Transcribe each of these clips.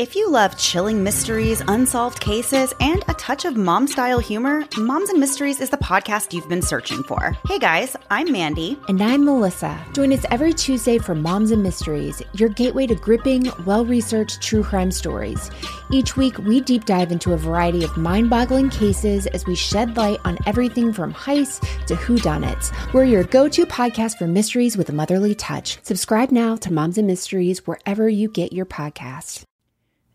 If you love chilling mysteries, unsolved cases, and a touch of mom style humor, Moms and Mysteries is the podcast you've been searching for. Hey guys, I'm Mandy. And I'm Melissa. Join us every Tuesday for Moms and Mysteries, your gateway to gripping, well researched true crime stories. Each week, we deep dive into a variety of mind boggling cases as we shed light on everything from heists to whodunits. We're your go to podcast for mysteries with a motherly touch. Subscribe now to Moms and Mysteries wherever you get your podcasts.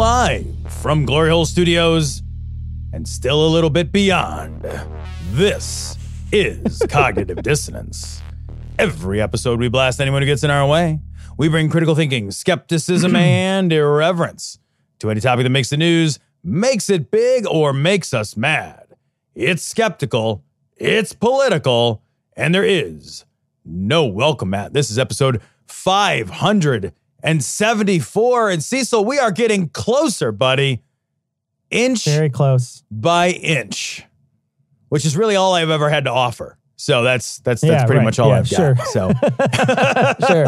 Live from Glory Hole Studios and still a little bit beyond. This is Cognitive Dissonance. Every episode, we blast anyone who gets in our way. We bring critical thinking, skepticism, and irreverence to any topic that makes the news, makes it big, or makes us mad. It's skeptical, it's political, and there is no welcome mat. This is episode 574. And 74. And Cecil, we are getting closer, buddy. Inch Very close. by inch, which is really all I've ever had to offer. So that's that's that's Yeah, pretty right. much all Yeah, I've sure. got. So Sure.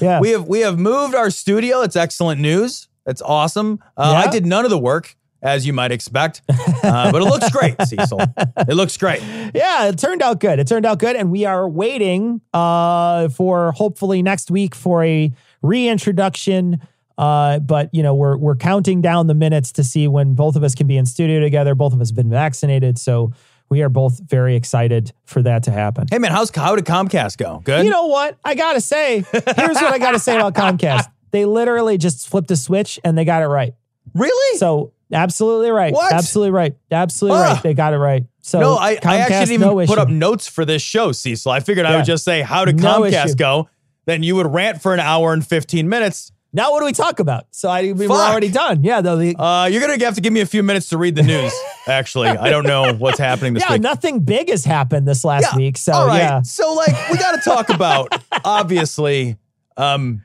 Yeah. we have we have moved our studio. It's excellent news. That's awesome. Uh, I did none of the work, as you might expect, uh, but it looks great, Cecil. It looks great. yeah, it turned out good. It turned out good. And we are waiting uh, for hopefully next week for a reintroduction. Uh, but you know, we're we're counting down the minutes to see when both of us can be in studio together. Both of us have been vaccinated, so we are both very excited for that to happen. Hey man, how's how did Comcast go? Good. You know what? I gotta say, here's what I gotta say about Comcast. They literally just flipped a switch and they got it right. really? So absolutely right. What? Absolutely right. Absolutely Ah. right. They got it right. So no, I, I Comcast, actually didn't no even put issue. up notes for this show, Cecil. I figured I would just say, how did No Comcast issue. go? Then you would rant for an hour and 15 minutes. Now what do we talk about? So I we we're Fuck. already done. Yeah, though the Uh, you're gonna have to give me a few minutes to read the news. Actually, I don't know what's happening this yeah, week. nothing big has happened this last week. So All right. yeah. So like we got to talk about obviously um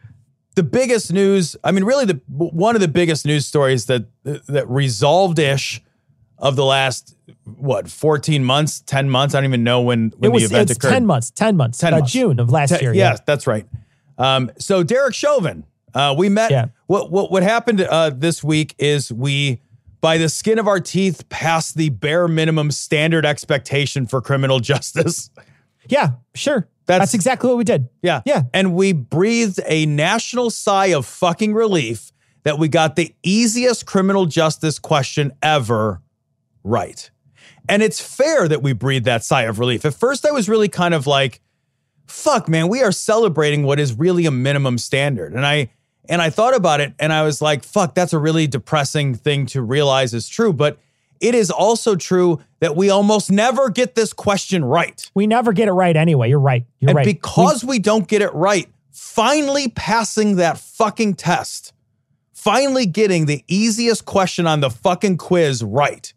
the biggest news, I mean really the one of the biggest news stories that that resolved ish of the last what 14 months, 10 months, I don't even know when when It was the event occurred. 10 months. 10 months. 10 uh, months. June of last Te- year. yes, that's right. Um, so Derek Chauvin, uh, we met. Yeah. What what what happened uh, this week is we, by the skin of our teeth, passed the bare minimum standard expectation for criminal justice. Yeah, sure. That's- That's, exactly what we did. Yeah. Yeah. And we breathed a national sigh of fucking relief that we got the easiest criminal justice question ever right. And it's fair that we breathe that sigh of relief. At first, I was really kind of like, fuck, man, we are celebrating what is really a minimum standard. And I and I thought about it and I was like, fuck, that's a really depressing thing to realize is true. But it is also true that we almost never get this question right. We never get it right anyway. You're right. You're And right. because we don't get it right, finally passing that fucking test, finally getting the easiest question on the fucking quiz right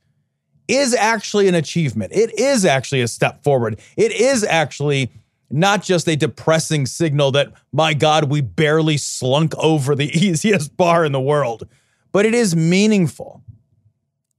is actually an achievement. It is actually a step forward. It is actually not just a depressing signal that, my God, we barely slunk over the easiest bar in the world, but it is meaningful.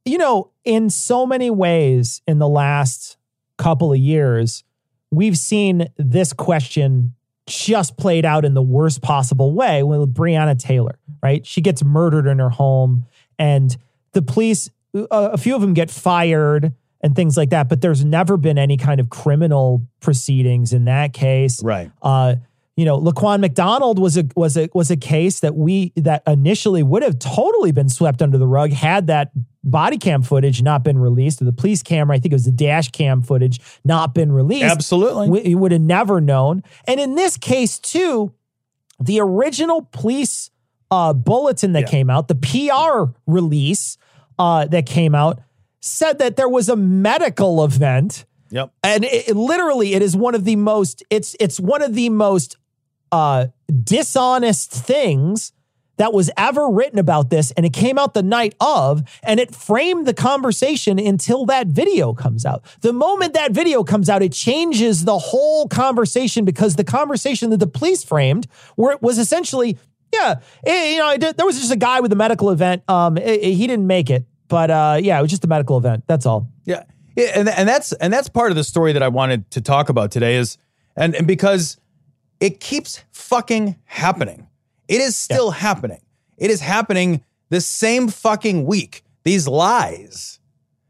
you know, in so many ways in the last couple of years, we've seen this question just played out in the worst possible way with Breonna Taylor, right? She gets murdered in her home, and the police, a a few of them get fired and things like that, but there's never been any kind of criminal proceedings in that case. Right. Uh, you know, Laquan McDonald was a was a was a case that we that initially would have totally been swept under the rug had that body cam footage not been released, or the police camera, I think it was the dash cam footage, not been released. Absolutely. We, you would have never known. And in this case, too, the original police uh, bulletin that Yeah. came out, the PR release uh, that came out, said that there was a medical event. Yep. and it, it literally it is one of the most it's it's one of the most uh dishonest things that was ever written about this. And it came out the night of and it framed the conversation until that video comes out. The moment that video comes out it changes the whole conversation because the conversation that the police framed where it was essentially yeah eh, you know did, there was just a guy with a medical event um eh, eh, he didn't make it but uh yeah it was just a medical event that's all Yeah. Yeah, and, and that's and that's part of the story that I wanted to talk about today is and, and because it keeps fucking happening. It is still happening. It is happening the same fucking week. These lies,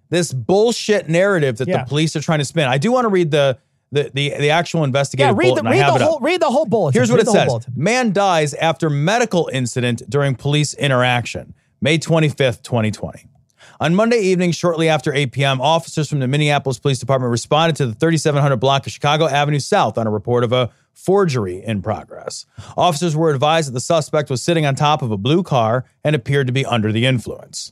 this bullshit narrative that Yeah. the police are trying to spin. I do want to read the the the, the actual investigative yeah read the bulletin. I read the it whole read the whole bulletin Here's what Read it the says bulletin. Man dies after medical incident during police interaction, May 25th, 2020. On Monday evening, shortly after 8 p.m., officers from the Minneapolis Police Department responded to the 3700 block of Chicago Avenue South on a report of a forgery in progress. Officers were advised that the suspect was sitting on top of a blue car and appeared to be under the influence.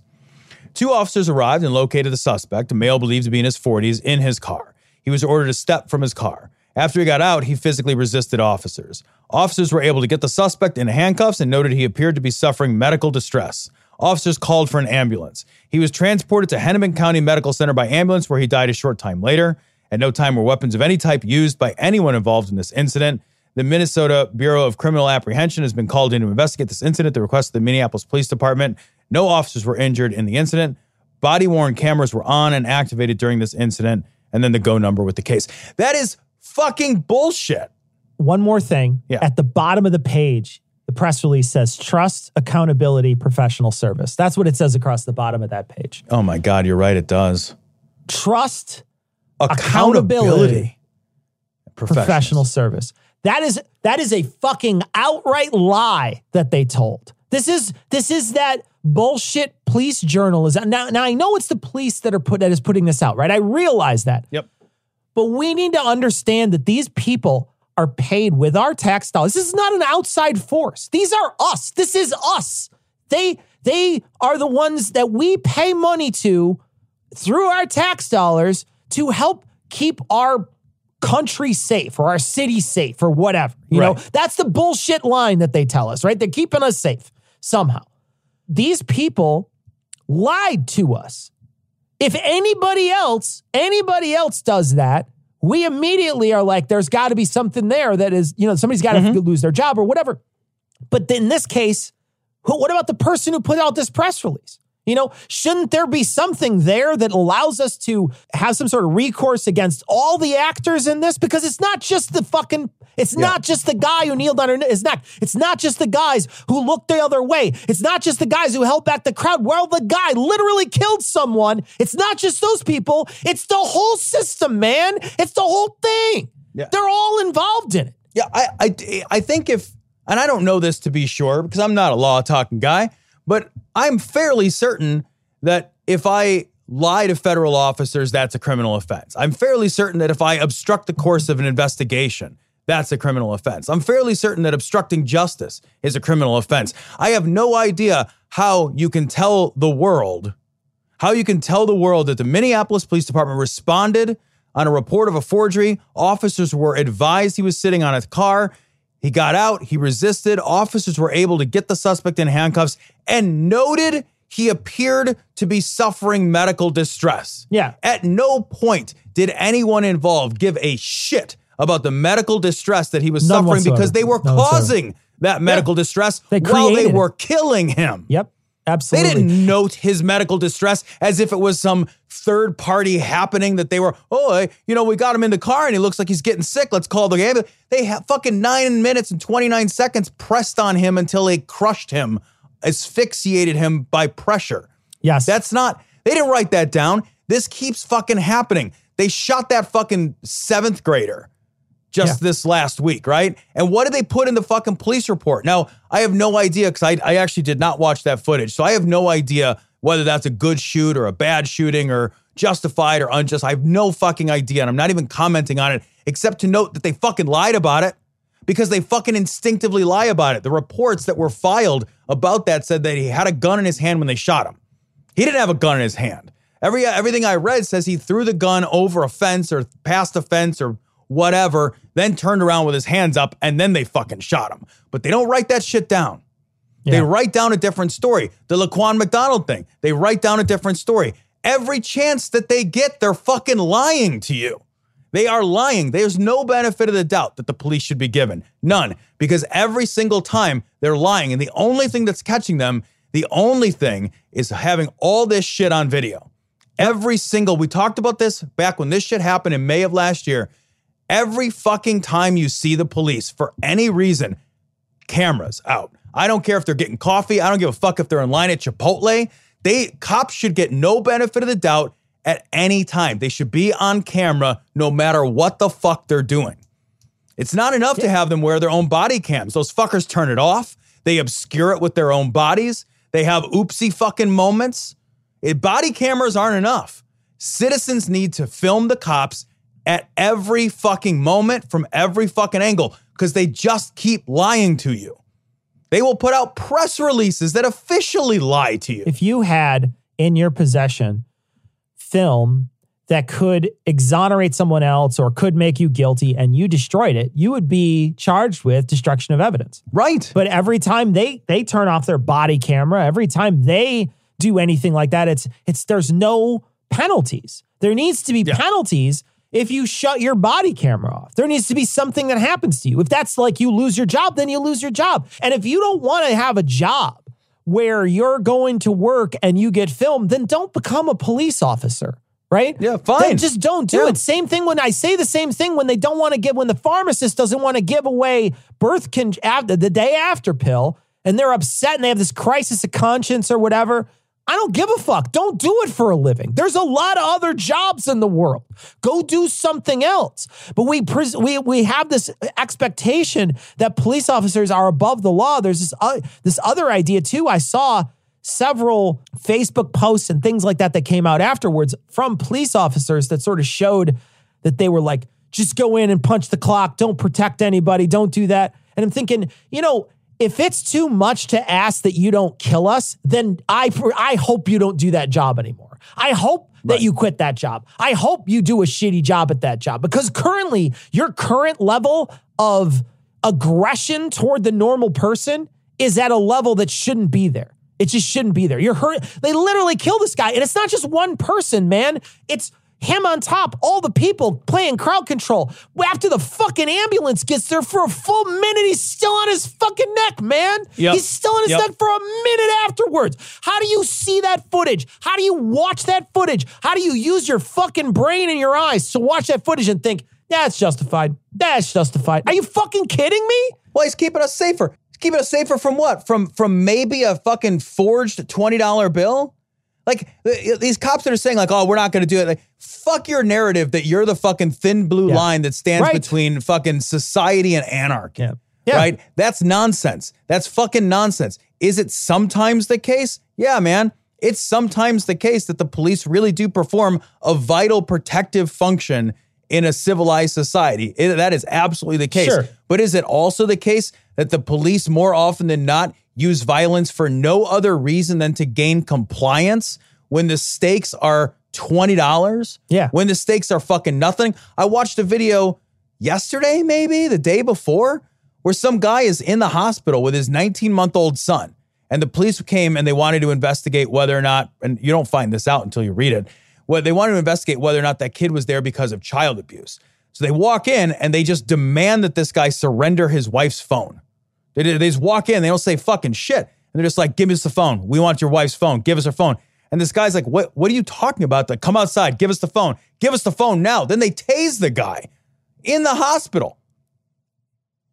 Two officers arrived and located the suspect, a male believed to be in his 40s, in his car. He was ordered to step from his car. After he got out, he physically resisted officers. Officers were able to get the suspect in handcuffs and noted he appeared to be suffering medical distress. Officers called for an ambulance. He was transported to Hennepin County Medical Center by ambulance, where he died a short time later. At no time were weapons of any type used by anyone involved in this incident. The Minnesota Bureau of Criminal Apprehension has been called in to investigate this incident at the request of the Minneapolis Police Department. No officers were injured in the incident. Body worn cameras were on and activated during this incident, and then the go number with the case. That is fucking bullshit. one more thing. Yeah. At the bottom of the page, the press release says trust, accountability, professional service. That's what it says across the bottom of that page. Oh my God, you're right. It does. Trust, Accountability. professional service. That is that is a fucking outright lie that they told. This is this is that bullshit police journalism. Now, now I know it's the police that are put that is putting this out, right? I realize that. Yep. But we need to understand that these people are paid with our tax dollars. This is not an outside force. These are us. This is us. They they are the ones that we pay money to through our tax dollars to help keep our country safe or our city safe or whatever. You know, that's the bullshit line that they tell us, right? They're keeping us safe somehow. These people lied to us. If anybody else, anybody else does that, we immediately are like, there's got to be something there that is, you know, somebody's got to mm-hmm. lose their job or whatever. But in this case, who, what about the person who put out this press release? You know, shouldn't there be something there that allows us to have some sort of recourse against all the actors in this? Because it's not just the fucking, it's not just the guy who kneeled on his neck. It's not just the guys who looked the other way. It's not just the guys who held back the crowd. Well, the guy literally killed someone. It's not just those people. It's the whole system, man. It's the whole thing. Yeah. They're all involved in it. Yeah, I, I, I think if, and I don't know this to be sure because I'm not a law talking guy, but I'm fairly certain that if I lie to federal officers, that's a criminal offense. I'm fairly certain that if I obstruct the course of an investigation, that's a criminal offense. I'm fairly certain that obstructing justice is a criminal offense. I have no idea how you can tell the world how you can tell the world that the Minneapolis Police Department responded on a report of a forgery. Officers were advised he was sitting on a car. He got out, he resisted. Officers were able to get the suspect in handcuffs and noted he appeared to be suffering medical distress. Yeah. At no point did anyone involved give a shit about the medical distress that he was None suffering because they were None whatsoever. causing that medical distress They while they created it. were killing him. Yep. They didn't note his medical distress as if it was some third party happening that they were, oh, you know, we got him in the car and he looks like he's getting sick. Let's call the ambulance. They have fucking nine minutes and 29 seconds pressed on him until they crushed him, asphyxiated him by pressure. Yes. That's not, they didn't write that down. This keeps fucking happening. They shot that fucking seventh grader just Yeah. this last week, right? And what did they put in the fucking police report? Now, I have no idea because I, I actually did not watch that footage. So I have no idea whether that's a good shoot or a bad shooting or justified or unjust. I have no fucking idea. And I'm not even commenting on it except to note that they fucking lied about it because they fucking instinctively lie about it. The reports that were filed about that said that he had a gun in his hand when they shot him. He didn't have a gun in his hand. Every everything I read says he threw the gun over a fence or past a fence or whatever, then turned around with his hands up and then they fucking shot him. But they don't write that shit down. They write down a different story. The Laquan McDonald thing, they write down a different story. Every chance that they get, they're fucking lying to you. They are lying. There's no benefit of the doubt that the police should be given. None. Because every single time they're lying. And the only thing that's catching them, the only thing is having all this shit on video. Every single, we talked about this back when this shit happened in May of last year. Every fucking time you see the police for any reason, cameras out. I don't care if they're getting coffee. I don't give a fuck if they're in line at Chipotle. They cops should get no benefit of the doubt at any time. They should be on camera no matter what the fuck they're doing. It's not enough to have them wear their own body cams. Those fuckers turn it off. They obscure it with their own bodies. They have oopsie fucking moments. It, body cameras aren't enough. Citizens need to film the cops at every fucking moment from every fucking angle because they just keep lying to you. They will put out press releases that officially lie to you. If you had in your possession film that could exonerate someone else or could make you guilty and you destroyed it, you would be charged with destruction of evidence. right. But every time they they turn off their body camera, every time they do anything like that, it's it's there's no penalties. There needs to be Yeah. penalties if you shut your body camera off. There needs to be something that happens to you. If that's like you lose your job, then you lose your job. And if you don't want to have a job where you're going to work and you get filmed, then don't become a police officer. Right? Yeah, fine. Just don't do Yeah. it. Same thing when I say the same thing when they don't want to give when the pharmacist doesn't want to give away birth con after the day after pill and they're upset and they have this crisis of conscience or whatever. I don't give a fuck. Don't do it for a living. There's a lot of other jobs in the world. Go do something else. But we pres- we we have this expectation that police officers are above the law. There's this uh, this other idea too. I saw several Facebook posts and things like that that came out afterwards from police officers that sort of showed that they were like, just go in and punch the clock. Don't protect anybody. Don't do that. And I'm thinking, you know, if it's too much to ask that you don't kill us, then I I hope you don't do that job anymore. I hope that you quit that job. I hope you do a shitty job at that job because currently your current level of aggression toward the normal person is at a level that shouldn't be there. It just shouldn't be there. You're hurt. They literally kill this guy. And it's not just one person, man. It's him on top, all the people playing crowd control. After the fucking ambulance gets there for a full minute, he's still on his fucking neck, man. Yep. He's still on his Yep. neck for a minute afterwards. How do you see that footage? How do you watch that footage? How do you use your fucking brain and your eyes to watch that footage and think, that's justified? That's justified. Are you fucking kidding me? Well, he's keeping us safer. He's keeping us safer from what? From from maybe a fucking forged twenty dollar bill. Like uh, uh, these cops that are saying like, oh, we're not going to do it. Like, fuck your narrative that you're the fucking thin blue Yeah. line that stands Right. between fucking society and anarchy. Yeah. Yeah. Right? That's nonsense. That's fucking nonsense. Is it sometimes the case? Yeah, man. It's sometimes the case that the police really do perform a vital protective function in a civilized society. It- that is absolutely the case. Sure. But is it also the case that the police more often than not use violence for no other reason than to gain compliance when the stakes are $20? Yeah. When the stakes are fucking nothing? I watched a video yesterday, maybe the day before, where some guy is in the hospital with his 19 month old son. And the police came and they wanted to investigate whether or not, and you don't find this out until you read it, what they wanted to investigate whether or not that kid was there because of child abuse. So they walk in and they just demand that this guy surrender his wife's phone. They, they just walk in, they don't say fucking shit. And they're just like, give us the phone. We want your wife's phone. Give us her phone. And this guy's like, what, what are you talking about? Like, come outside, give us the phone. Give us the phone now. Then they tase the guy in the hospital.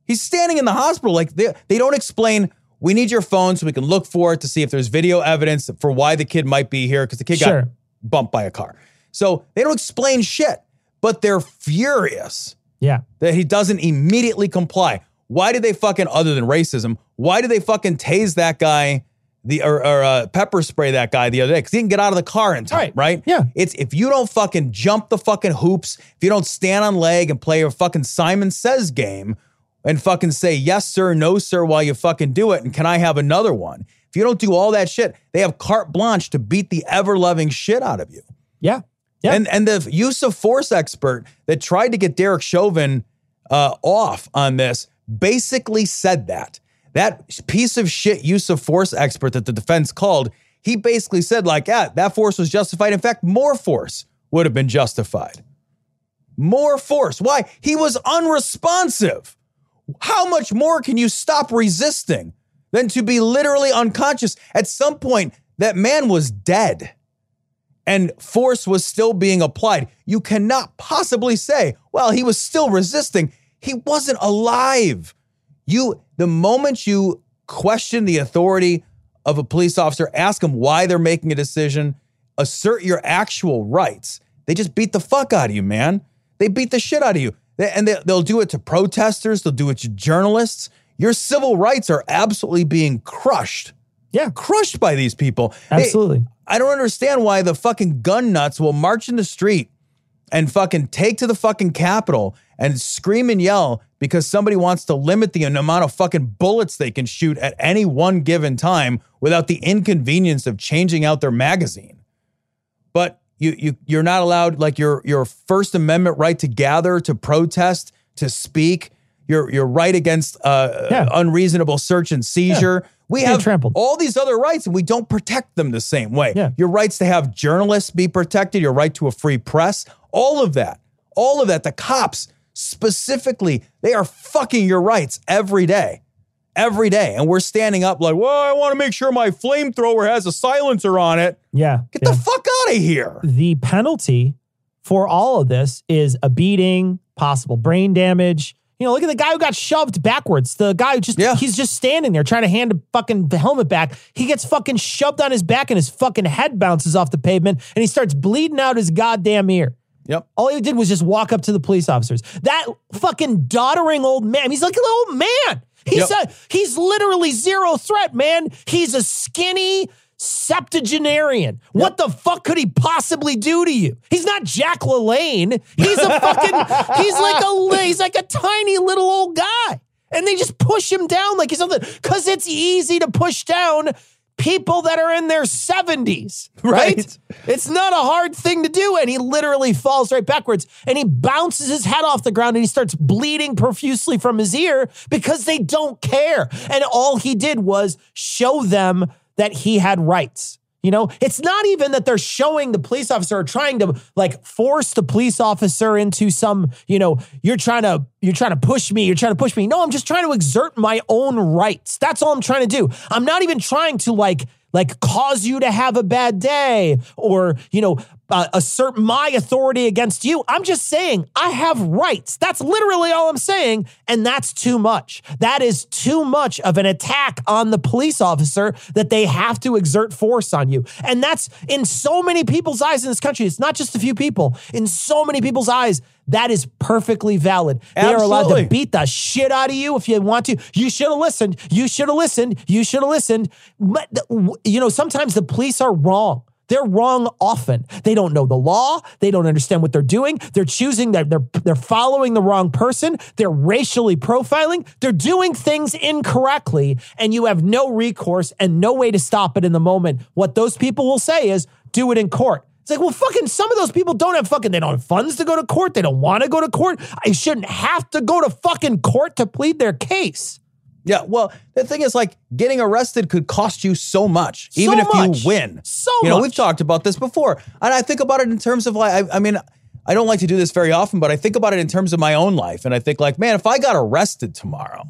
He's standing in the hospital. Like they, they don't explain, we need your phone so we can look for it to see if there's video evidence for why the kid might be here because the kid Sure. got bumped by a car. So they don't explain shit, but they're furious Yeah. that he doesn't immediately comply. Why did they fucking, other than racism, why did they fucking tase that guy the or, or uh, pepper spray that guy the other day? Because he didn't get out of the car in time, Right. right? Yeah. It's if you don't fucking jump the fucking hoops, if you don't stand on leg and play a fucking Simon Says game and fucking say yes sir, no sir while you fucking do it, and can I have another one? If you don't do all that shit, they have carte blanche to beat the ever loving shit out of you. Yeah. Yeah. And and the use of force expert that tried to get Derek Chauvin uh, off on this basically said that. That piece of shit use of force expert that the defense called, he basically said, like, yeah, that force was justified. In fact, more force would have been justified. More force. Why? He was unresponsive. How much more can you stop resisting than to be literally unconscious? At some point, that man was dead and force was still being applied. You cannot possibly say, well, he was still resisting. He wasn't alive. You, the moment you question the authority of a police officer, ask them why they're making a decision, assert your actual rights. They just beat the fuck out of you, man. They beat the shit out of you. They, and they, they'll do it to protesters, they'll do it to journalists. Your civil rights are absolutely being crushed. Yeah. Crushed by these people. They- Absolutely. I don't understand why the fucking gun nuts will march in the street and fucking take to the fucking Capitol and scream and yell because somebody wants to limit the amount of fucking bullets they can shoot at any one given time without the inconvenience of changing out their magazine. But you you you're not allowed like your your First Amendment right to gather, to protest, to speak, your your right against uh, Yeah. unreasonable search and seizure. We Being have trampled. all these other rights and we don't protect them the same way. Yeah. Your rights to have journalists be protected, your right to a free press, all of that. All of that. The cops specifically, they are fucking your rights every day. Every day. And we're standing up like, well, I want to make sure my flamethrower has a silencer on it. Yeah. Get yeah. the fuck out of here. the penalty for all of this is a beating, possible brain damage. You know, look at the guy who got shoved backwards. The guy who just Yeah. he's just standing there trying to hand a fucking helmet back. He gets fucking shoved on his back and his fucking head bounces off the pavement and he starts bleeding out his goddamn ear. Yep. All he did was just walk up to the police officers. That fucking doddering old man. He's like an old man. He's Yep. a he's literally zero threat, man. He's a skinny septuagenarian. What the fuck could he possibly do to you? He's not Jack LaLanne. He's a fucking he's like a he's like a tiny little old guy. And they just push him down like he's something because it's easy to push down people that are in their 70s, right? Right. It's not a hard thing to do. And he literally falls right backwards and he bounces his head off the ground and he starts bleeding profusely from his ear because they don't care. And all he did was show them that he had rights. You know, it's not even that they're showing the police officer or trying to like force the police officer into some, you know, you're trying to you're trying to push me, you're trying to push me. No, I'm just trying to exert my own rights. That's all I'm trying to do. I'm not even trying to like like cause you to have a bad day or, you know, uh, assert my authority against you. I'm just saying I have rights. That's literally all I'm saying. And that's too much. That is too much of an attack on the police officer that they have to exert force on you. And that's in so many people's eyes in this country. It's not just a few people. In so many people's eyes, that is perfectly valid. They are allowed to beat the shit out of you if you want to. You should have listened. You should have listened. You should have listened. But, you know, sometimes the police are wrong. They're wrong often. They don't know the law. They don't understand what they're doing. They're choosing that they're they're following the wrong person. They're racially profiling. They're doing things incorrectly, and you have no recourse and no way to stop it in the moment. What those people will say is, do it in court. It's like, well, fucking some of those people don't have fucking, they don't have funds to go to court. They don't want to go to court. I shouldn't have to go to fucking court to plead their case. Yeah, well, the thing is, like, getting arrested could cost you so much, So even if much. you win. So you know, much. we've talked about this before, and I think about it in terms of like, I, I mean, I don't like to do this very often, but I think about it in terms of my own life, and I think like, man, if I got arrested tomorrow,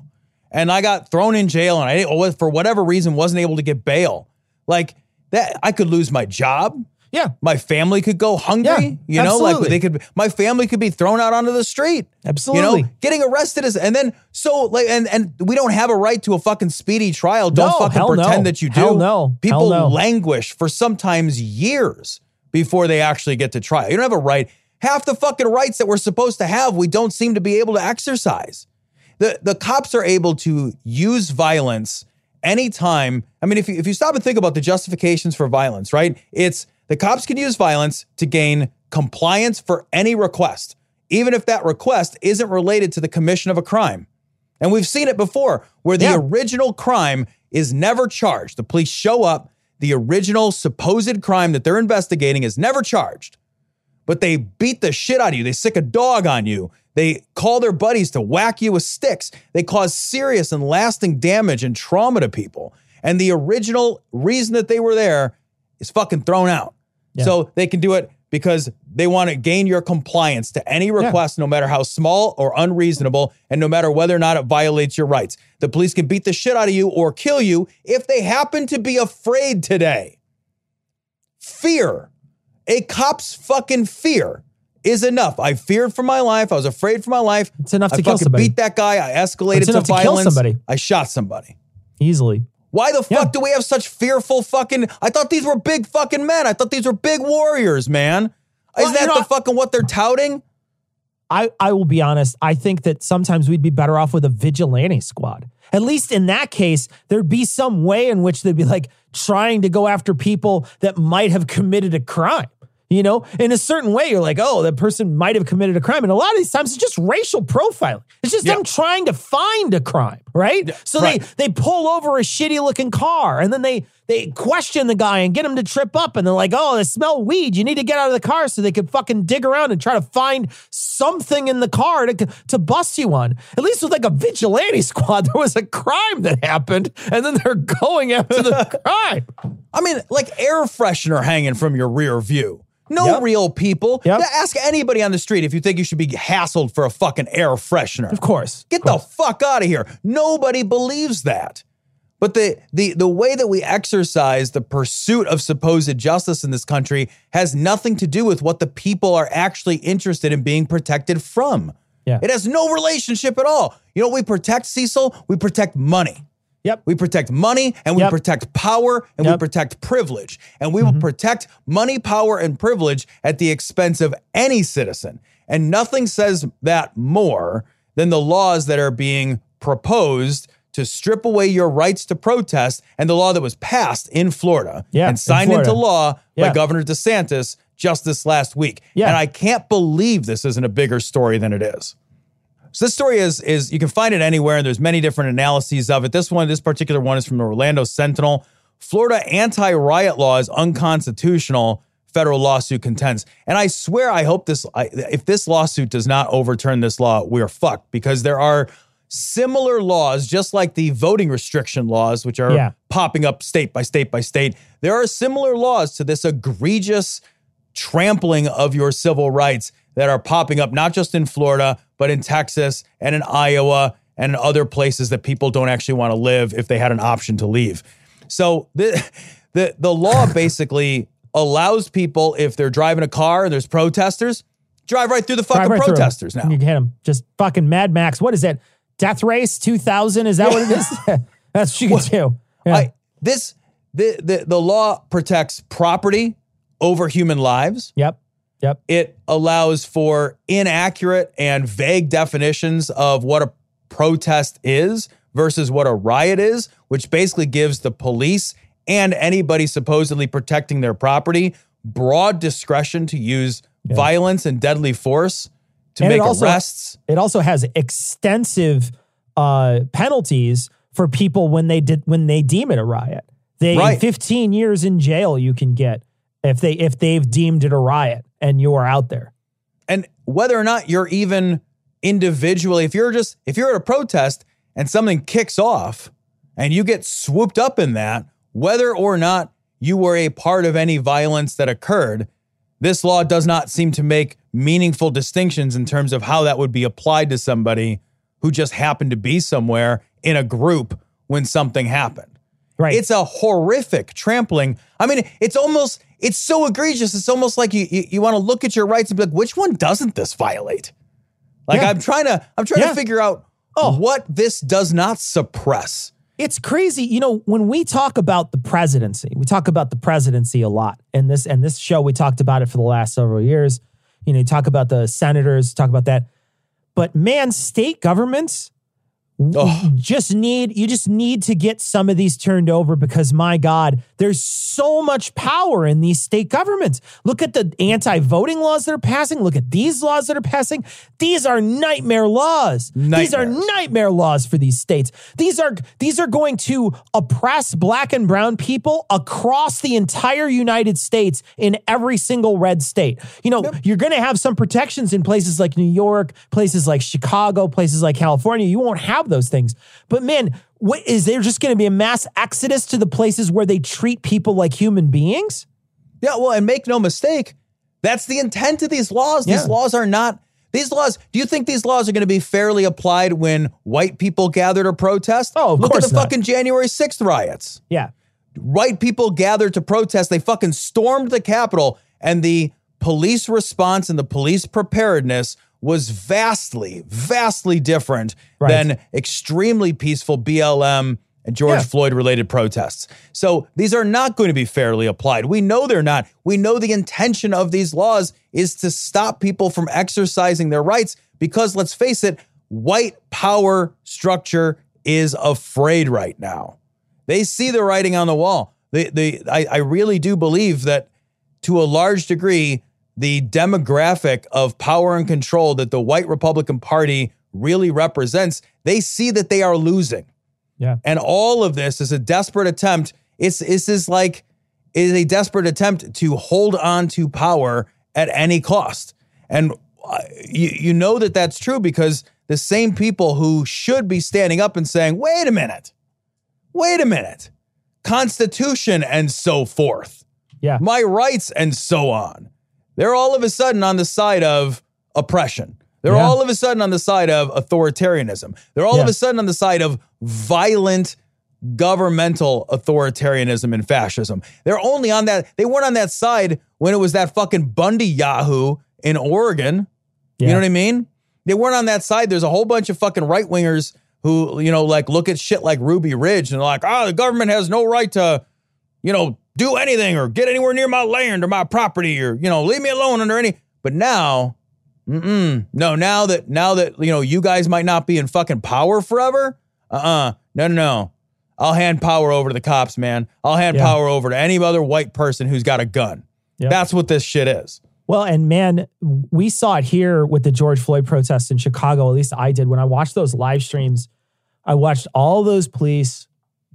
and I got thrown in jail, and I for whatever reason wasn't able to get bail, like that, I could lose my job. Yeah. My family could go hungry. Yeah, you know, like they could. My family could be thrown out onto the street. Absolutely. You know, getting arrested is, and then so like, and and we don't have a right to a fucking speedy trial. Don't No, fucking hell no. pretend that you do. Hell no. People Hell no. languish for sometimes years before they actually get to trial. You don't have a right. Half the fucking rights that we're supposed to have, we don't seem to be able to exercise. The the cops are able to use violence anytime. I mean, if you if you stop and think about the justifications for violence, right? It's the cops can use violence to gain compliance for any request, even if that request isn't related to the commission of a crime. And we've seen it before where the Yeah. original crime is never charged. The police show up, the original supposed crime that they're investigating is never charged. but they beat the shit out of you. They sick a dog on you. They call their buddies to whack you with sticks. They cause serious and lasting damage and trauma to people. And the original reason that they were there is fucking thrown out. Yeah. So they can do it because they want to gain your compliance to any request, no matter how small or unreasonable, and no matter whether or not it violates your rights. The police can beat the shit out of you or kill you if they happen to be afraid today. Fear, a cop's fucking fear is enough. I feared for my life. I was afraid for my life. It's enough I to kill somebody. beat that guy. I escalated to to violence. somebody. I shot somebody. Easily. Why the fuck Yeah. do we have such fearful fucking? I thought these were big fucking men. I thought these were big warriors, man. Well, Isn't that know, the fucking what they're touting? I, I will be honest. I think that sometimes we'd be better off with a vigilante squad. At least in that case, there'd be some way in which they'd be like trying to go after people that might have committed a crime. You know, in a certain way, you're like, oh, that person might have committed a crime. And a lot of these times, it's just racial profiling. It's just Yeah. them trying to find a crime, right? so right. they they pull over a shitty looking car, and then they they question the guy and get him to trip up, and they're like, oh, they smell weed. You need to get out of the car so they can fucking dig around and try to find something in the car to to bust you on. At least with like a vigilante squad, there was a crime that happened, and then they're going after the crime. I mean, like air freshener hanging from your rear view. No Yep. real people. Yep. Ask anybody on the street if you think you should be hassled for a fucking air freshener. Of course, Get the fuck out of here. Nobody believes that. But the the the way that we exercise the pursuit of supposed justice in this country has nothing to do with what the people are actually interested in being protected from. Yeah. It has no relationship at all. You know what we protect, Cecil? We protect money. Yep. We protect money and we Yep. protect power and we Yep. Mm-hmm. protect privilege. And we will protect money, power, and privilege at the expense of any citizen. And nothing says that more than the laws that are being proposed to strip away your rights to protest and the law that was passed in Florida Yeah, and signed into Florida. law Yeah. by Governor DeSantis just this last week. Yeah. And I can't believe this isn't a bigger story than it is. So this story is is you can find it anywhere, and there's many different analyses of it. This one, this particular one, is from the Orlando Sentinel. Florida anti-riot law is unconstitutional. Federal lawsuit contends, and I swear, I hope this. I, if this lawsuit does not overturn this law, we are fucked because there are similar laws, just like the voting restriction laws, which are Yeah. popping up state by state by state. There are similar laws to this egregious trampling of your civil rights that are popping up not just in Florida, but in Texas and in Iowa and in other places that people don't actually want to live if they had an option to leave. So the the the law basically allows people if they're driving a car and there's protesters, drive right through the fucking right protesters now. You can hit them. Just fucking Mad Max. What is that? Death Race 2000? Is that what it is? That's what you can do. Yeah. I, this the, the the law protects property over human lives. yep. Yep. it allows for inaccurate and vague definitions of what a protest is versus what a riot is, which basically gives the police and anybody supposedly protecting their property broad discretion to use violence and deadly force to And it make also- arrests. It also has extensive uh, penalties for people when they did when they deem it a riot. They Right. 15 years in jail you can get if they if they've deemed it a riot and you are out there. and whether or not you're even individually if you're just if you're at a protest and something kicks off and you get swooped up in that whether or not you were a part of any violence that occurred this law does not seem to make meaningful distinctions in terms of how that would be applied to somebody who just happened to be somewhere in a group when something happened Right. it's a horrific trampling. I mean, it's almost, it's so egregious. It's almost like you you, you want to look at your rights and be like, which one doesn't this violate? Like Yeah. I'm trying to, I'm trying Yeah. to figure out oh, oh. what this does not suppress. it's crazy you know when we talk about the presidency we talk about the presidency a lot in this and this show we talked about it for the last several years you know you talk about the senators talk about that but man state governments Oh. Ugh. just need you just need to get some of these turned over because my god there's so much power in these state governments. Look at the anti-voting laws that are passing. Look at these laws that are passing. These are nightmare laws. These are nightmare laws for these states. These are these are going to oppress black and brown people across the entire united states in every single red state. You know you're going to have some protections in places like new york places like chicago places like california. You won't have those things but man what is there just going to be a mass exodus to the places where they treat people like human beings Yeah, well, and make no mistake, that's the intent of these laws. These Yeah. laws are not these laws. Do you think these laws are going to be fairly applied when white people gather to protest? Oh, of Look at the not. fucking January 6th riots. yeah White people gathered to protest. They fucking stormed the Capitol, and the police response and the police preparedness was vastly, vastly different Right. than extremely peaceful BLM and George Yeah. Floyd related protests. So these are not going to be fairly applied. We know they're not. We know the intention of these laws is to stop people from exercising their rights because let's face it, white power structure is afraid right now. They see the writing on the wall. They, they, I, I really do believe that to a large degree, the demographic of power and control that the white Republican Party really represents, they see that they are losing. yeah And all of this is a desperate attempt. It's this is like it is a desperate attempt to hold on to power at any cost. And uh, you you know that that's true because the same people who should be standing up and saying, "Wait a minute. Wait a minute. Constitution and so forth. yeah My rights and so on." They're all of a sudden on the side of oppression. They're Yeah. all of a sudden on the side of authoritarianism. They're all of a sudden on the side of violent governmental authoritarianism and fascism. They're only on that, they weren't on that side when it was that fucking Bundy Yahoo in Oregon. You know what I mean? They weren't on that side. There's a whole bunch of fucking right wingers who, you know, like look at shit like Ruby Ridge and they're like, oh, the government has no right to, you know, do anything or get anywhere near my land or my property or, you know, leave me alone under any. But now, mm-mm, no, now that, now that, you know, you guys might not be in fucking power forever. Uh-uh. No, no, no. I'll hand power over to the cops, man. I'll hand Yeah. power over to any other white person who's got a gun. Yep. That's what this shit is. Well, and man, we saw it here with the George Floyd protests in Chicago. At least I did. When I watched those live streams, I watched all those police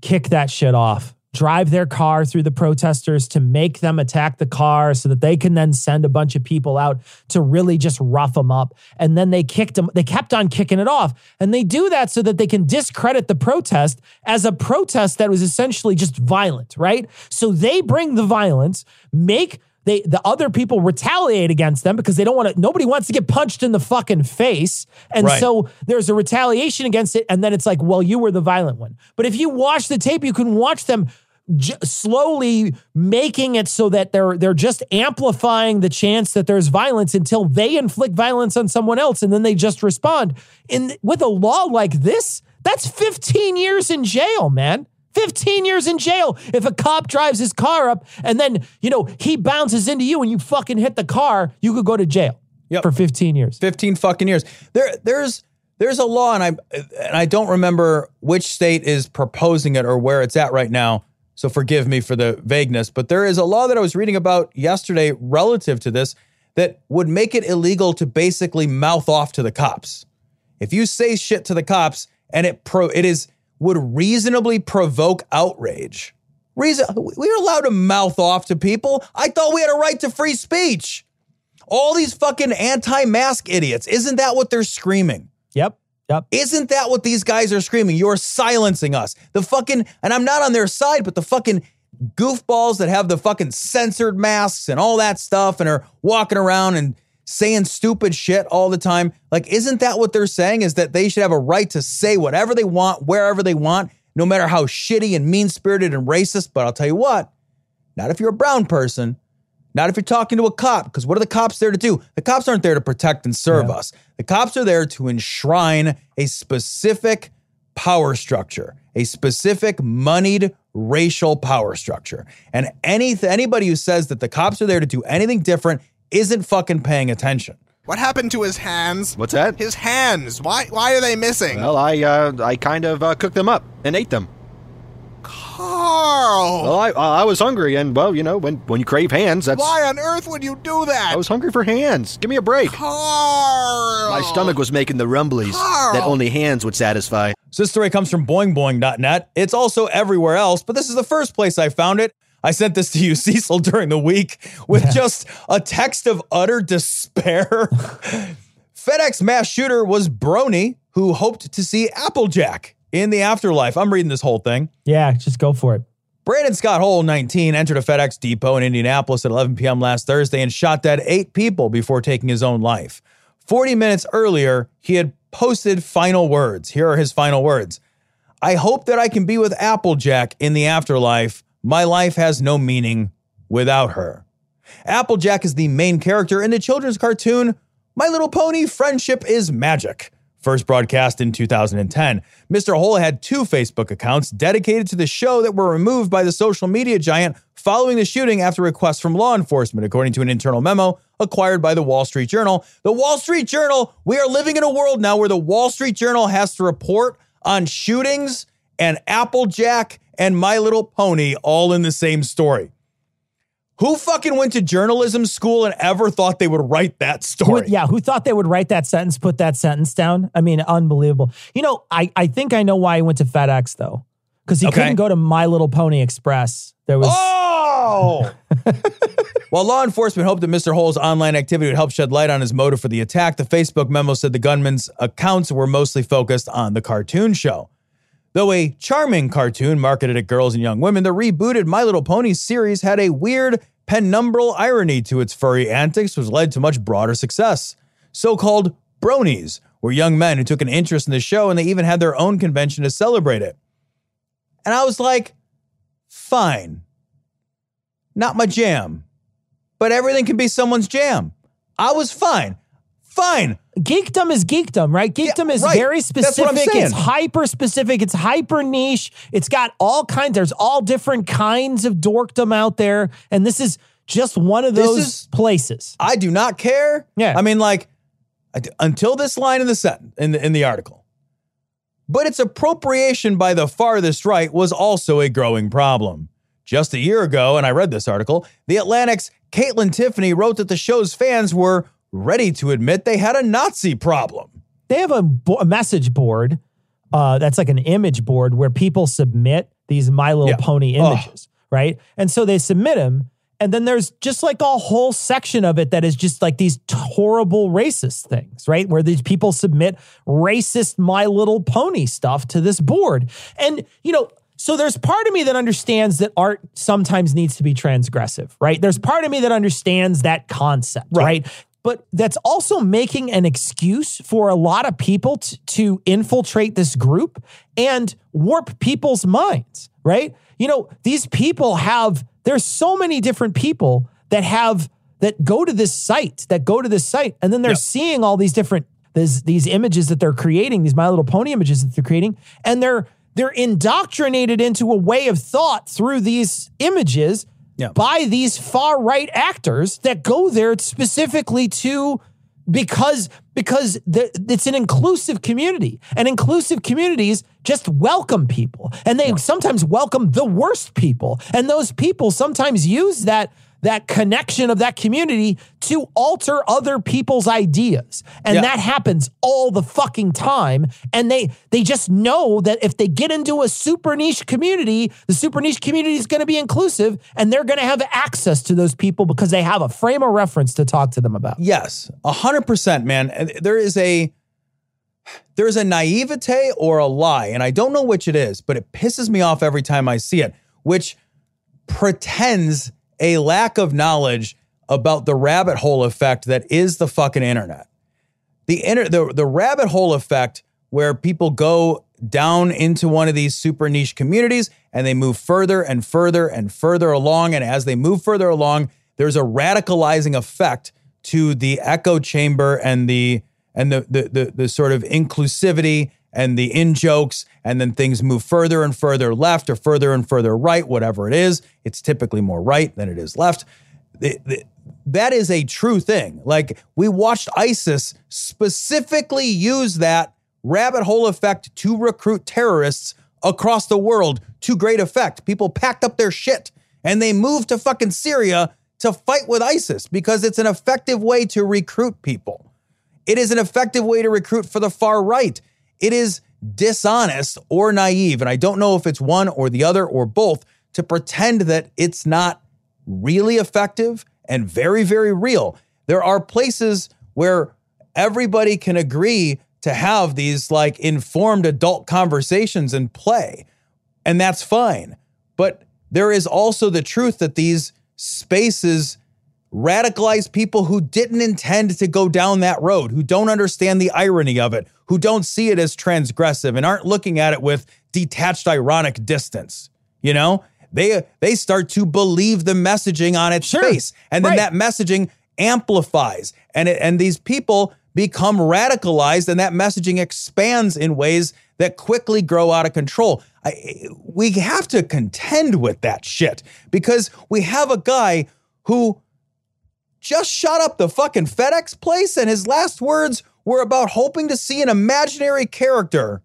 kick that shit off, drive their car through the protesters to make them attack the car so that they can then send a bunch of people out to really just rough them up. And then they kicked them, they kept on kicking it off. And they do that so that they can discredit the protest as a protest that was essentially just violent, right? So they bring the violence, make they the other people retaliate against them because they don't want to nobody wants to get punched in the fucking face and Right. so there's a retaliation against it and then it's like well you were the violent one but if you watch the tape you can watch them j- slowly making it so that they're they're just amplifying the chance that there's violence until they inflict violence on someone else and then they just respond in with a law like this that's 15 years in jail man 15 years in jail if a cop drives his car up and then, you know, he bounces into you and you fucking hit the car, you could go to jail Yep. for 15 years. 15 fucking years. There there's there's a law and I and I don't remember which state is proposing it or where it's at right now. So forgive me for the vagueness, but there is a law that I was reading about yesterday relative to this that would make it illegal to basically mouth off to the cops. If you say shit to the cops and it pro it is would reasonably provoke outrage. Reason we're allowed to mouth off to people. I thought we had a right to free speech. All these fucking anti-mask idiots. Isn't that what they're screaming? Yep. Yep. Isn't that what these guys are screaming? You're silencing us. The fucking, and I'm not on their side, but the fucking goofballs that have the fucking censored masks and all that stuff and are walking around and saying stupid shit all the time. Like, isn't that what they're saying? Is that they should have a right to say whatever they want, wherever they want, no matter how shitty and mean spirited and racist. But I'll tell you what, not if you're a brown person. Not if you're talking to a cop, because what are the cops there to do? The cops aren't there to protect and serve us. The cops are there to enshrine a specific power structure, a specific moneyed racial power structure. And any anybody who says that the cops are there to do anything different isn't fucking paying attention. What happened to his hands? What's that? His hands. Why? Why are they missing? Well, I uh, I kind of uh, cooked them up and ate them. Carl. Well, I I was hungry, and well, you know, when when you crave hands, that's. Why on earth would you do that? I was hungry for hands. Give me a break. Carl. My stomach was making the rumblies Carl. that only hands would satisfy. So this story comes from boingboing.net. It's also everywhere else, but this is the first place I found it. I sent this to you, Cecil, during the week with just a text of utter despair. FedEx mass shooter was Brony, who hoped to see Applejack in the afterlife. I'm reading this whole thing. Yeah, just go for it. Brandon Scott Hole, 19, entered a FedEx depot in Indianapolis at 11 p.m. last Thursday and shot dead eight people before taking his own life. 40 minutes earlier, he had posted final words. Here are his final words I hope that I can be with Applejack in the afterlife. My life has no meaning without her. Applejack is the main character in the children's cartoon My Little Pony Friendship is Magic. First broadcast in 2010. Mr. Hole had two Facebook accounts dedicated to the show that were removed by the social media giant following the shooting after requests from law enforcement, according to an internal memo acquired by the Wall Street Journal. The Wall Street Journal, we are living in a world now where the Wall Street Journal has to report on shootings and Applejack and My Little Pony all in the same story. Who fucking went to journalism school and ever thought they would write that Who- story? yeah, who thought they would write that sentence, put that sentence down? I mean, unbelievable. You know, I, I think I know why he went to FedEx though, because he Okay. couldn't go to My Little Pony Express. There was Oh! While law enforcement hoped that Mr. Hole's online activity would help shed light on his motive for the attack, the Facebook memo said the gunman's accounts were mostly focused on the cartoon show. Though a charming cartoon marketed at girls and young women, the rebooted My Little Pony series had a weird penumbral irony to its furry antics, which led to much broader success. So called bronies were young men who took an interest in the show and they even had their own convention to celebrate it. And I was like, fine. Not my jam. But everything can be someone's jam. I was fine. Fine. geekdom is geekdom, right? Geekdom is right. very That's what I'm specific. It's hyper specific. It's hyper niche. It's got all kinds. There's all different kinds of dorkdom out there, and this is just one of those is- places. I do not care. Yeah. I mean, like, I d- until this line in the sentence in the in the article. But its appropriation by the farthest right was also a growing problem. Just a year ago, and I read this article, The Atlantic's Kaitlyn Tiffany wrote that the show's fans were ready to admit they had a Nazi problem. They have a, bo- a message board uh, that's like an image board where people submit these My Little Yeah. Pony images, right? And so they submit them. And then there's just like a whole section of it that is just like these horrible racist things, right? Where these people submit racist My Little Pony stuff to this board. And, you know, so there's part of me that understands that art sometimes needs to be transgressive, right? There's part of me that understands that concept, right? But that's also making an excuse for a lot of people t- to infiltrate this group and warp people's minds, right? You know, these people have, there's so many different people that have, that go to this site, that go to this site, and then they're Yep. seeing all these different, these, these images that they're creating, these My Little Pony images that they're creating, and they're, they're indoctrinated into a way of thought through these images Yeah. by these far right actors that go there specifically to because because the, it's an inclusive community. And inclusive communities just welcome people. And they sometimes welcome the worst people. And those people sometimes use that that connection of that community to alter other people's ideas and Yeah. that happens all the fucking time and they they just know that if they get into a super niche community the super niche community is going to be inclusive and they're going to have access to those people because they have a frame of reference to talk to them about Yes, a hundred percent, man. There is a there is a naivete or a lie, and I don't know which it is, but it pisses me off every time I see it, which pretends a lack of knowledge about the rabbit hole effect that is the fucking internet. The inter- the, the rabbit hole effect where people go down into one of these super niche communities and they move further and further and further along and as they move further along there's a radicalizing effect to the echo chamber and the and the the the, the sort of inclusivity and the in jokes and then things move further and further left or further and further right whatever it is it's typically more right than it is left the, the, that is a true thing. Like we watched ISIS specifically use that rabbit hole effect to recruit terrorists across the world to great effect. People packed up their shit and they moved to fucking Syria to fight with ISIS because it's an effective way to recruit people. It is an effective way to recruit for the far right. It is dishonest or naive, and I don't know if it's one or the other or both, to pretend that it's not really effective and very, very real. There are places where everybody can agree to have these like informed adult conversations and play, and that's fine. But there is also the truth that these spaces radicalize people who didn't intend to go down that road, who don't understand the irony of it, who don't see it as transgressive and aren't looking at it with detached ironic distance. You know, they they start to believe the messaging on its Sure. face, and then Right. that messaging amplifies, and it, and these people become radicalized, and that messaging expands in ways that quickly grow out of control. I, we have to contend with that shit because we have a guy who just shot up the fucking FedEx place, and his last words were about hoping to see an imaginary character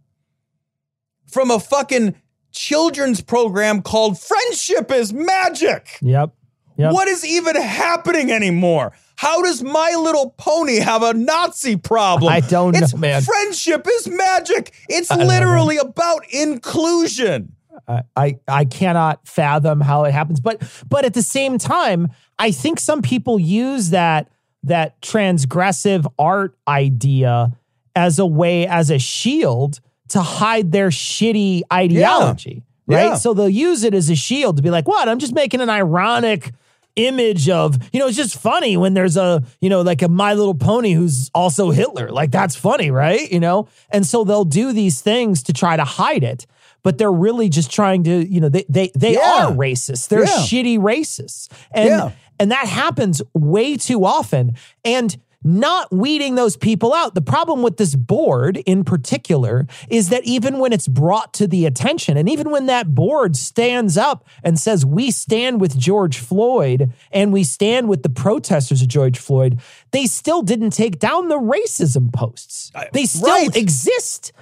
from a fucking children's program called Friendship is Magic. Yep. Yep. What is even happening anymore? How does My Little Pony have a Nazi problem? I don't it's know, man. Friendship is magic. It's I literally about inclusion. I, I I cannot fathom how it happens. But but at the same time, I think some people use that that transgressive art idea as a way as a shield to hide their shitty ideology. Right. Yeah. So they'll use it as a shield to be like, what? I'm just making an ironic image of, you know, it's just funny when there's a, you know, like a My Little Pony who's also Hitler. Like that's funny, right? You know? And so they'll do these things to try to hide it, but they're really just trying to, you know, they they they Yeah. are racist. They're Yeah. shitty racists. And Yeah. And that happens way too often. And not weeding those people out. The problem with this board in particular is that even when it's brought to the attention, and even when that board stands up and says, We stand with George Floyd and we stand with the protesters of George Floyd, they still didn't take down the racism posts. They still right. exist.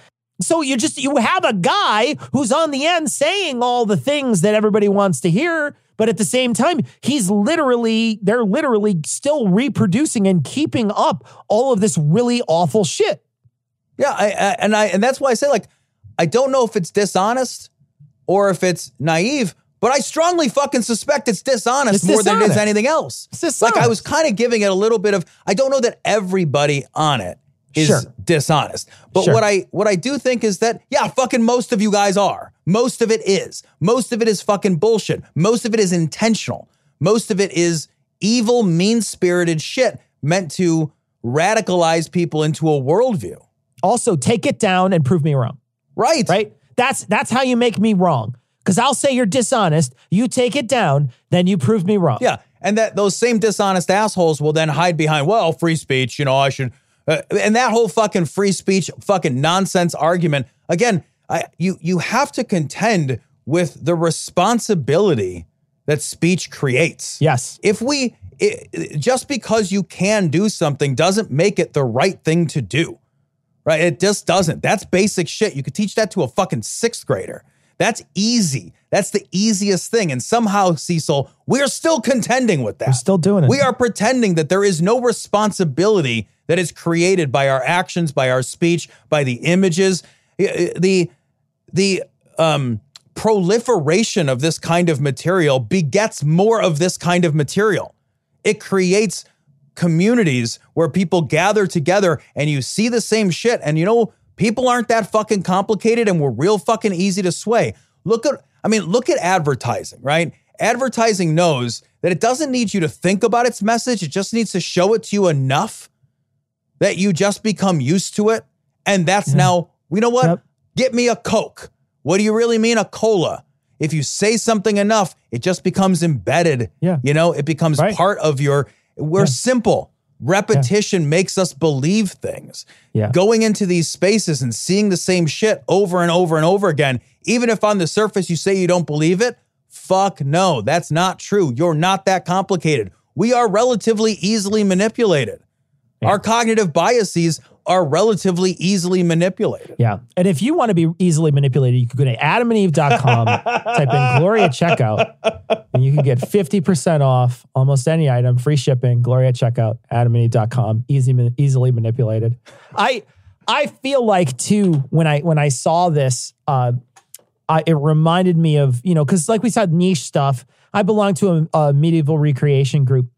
So you just you have a guy who's on the end saying all the things that everybody wants to hear, but at the same time, he's literally they're literally still reproducing and keeping up all of this really awful shit. Yeah, I, I, and I and that's why I say like I don't know if it's dishonest or if it's naive, but I strongly fucking suspect it's dishonest It's more than it is anything else. It's like I was kind of giving it a little bit of I don't know that everybody on it is Sure. dishonest. But Sure. what I what I do think is that yeah, fucking most of you guys are. Most of it is. Most of it is fucking bullshit. Most of it is intentional. Most of it is evil, mean-spirited shit meant to radicalize people into a worldview. Also, take it down and prove me wrong. Right. Right? That's that's how you make me wrong. Because I'll say you're dishonest, you take it down, then you prove me wrong. Yeah, and that those same dishonest assholes will then hide behind, well, free speech. You know, I should, uh, and that whole fucking free speech, fucking nonsense argument. Again, I you you have to contend with the responsibility that speech creates. Yes. If we it, just because you can do something doesn't make it the right thing to do. Right? It just doesn't. That's basic shit. You could teach that to a fucking sixth grader. That's easy. That's the easiest thing. And somehow, Cecil, we're still contending with that. We're still doing it. We are pretending that there is no responsibility that is created by our actions, by our speech, by the images. The the um, proliferation of this kind of material begets more of this kind of material. It creates communities where people gather together and you see the same shit. And you know, people aren't that fucking complicated and we're real fucking easy to sway. Look at, I mean, look at advertising, right? Advertising knows that it doesn't need you to think about its message, it just needs to show it to you enough that you just become used to it. And that's now, you know what? Yep. Get me a Coke. What do you really mean a cola? If you say something enough, it just becomes embedded. Yeah. You know, it becomes Right. part of your, we're simple. Repetition makes us believe things. Yeah. Going into these spaces and seeing the same shit over and over and over again, even if on the surface you say you don't believe it, fuck no, that's not true. You're not that complicated. we are relatively easily manipulated. Our cognitive biases are relatively easily manipulated. Yeah. And if you want to be easily manipulated, you can go to adamandeve.com, type in Gloria checkout, and you can get 50% off almost any item, free shipping, Gloria checkout, adamandeve.com, easy, easily manipulated. I I feel like too, when I when I saw this, uh, I, it reminded me of, you know, because like we said, niche stuff. I belong to a, a medieval recreation group.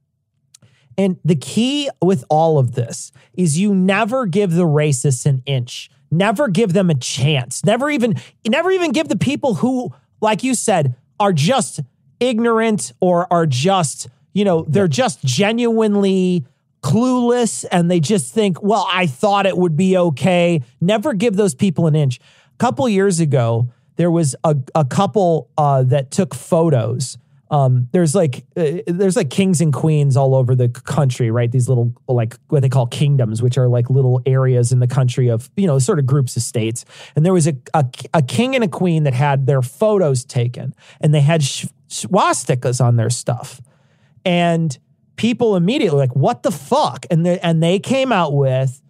And the key with all of this is you never give the racists an inch. Never give them a chance. Never even never even give the people who like you said are just ignorant or are just, you know, they're just genuinely clueless and they just think, "Well, I thought it would be okay." Never give those people an inch. A couple years ago, there was a, a couple uh, that took photos um, there's like uh, there's like kings and queens all over the country, right? These little like what they call kingdoms, which are like little areas in the country of you know sort of groups of states. And there was a a, a king and a queen that had their photos taken, and they had swastikas on their stuff, and people immediately like, what the fuck? And they and they came out with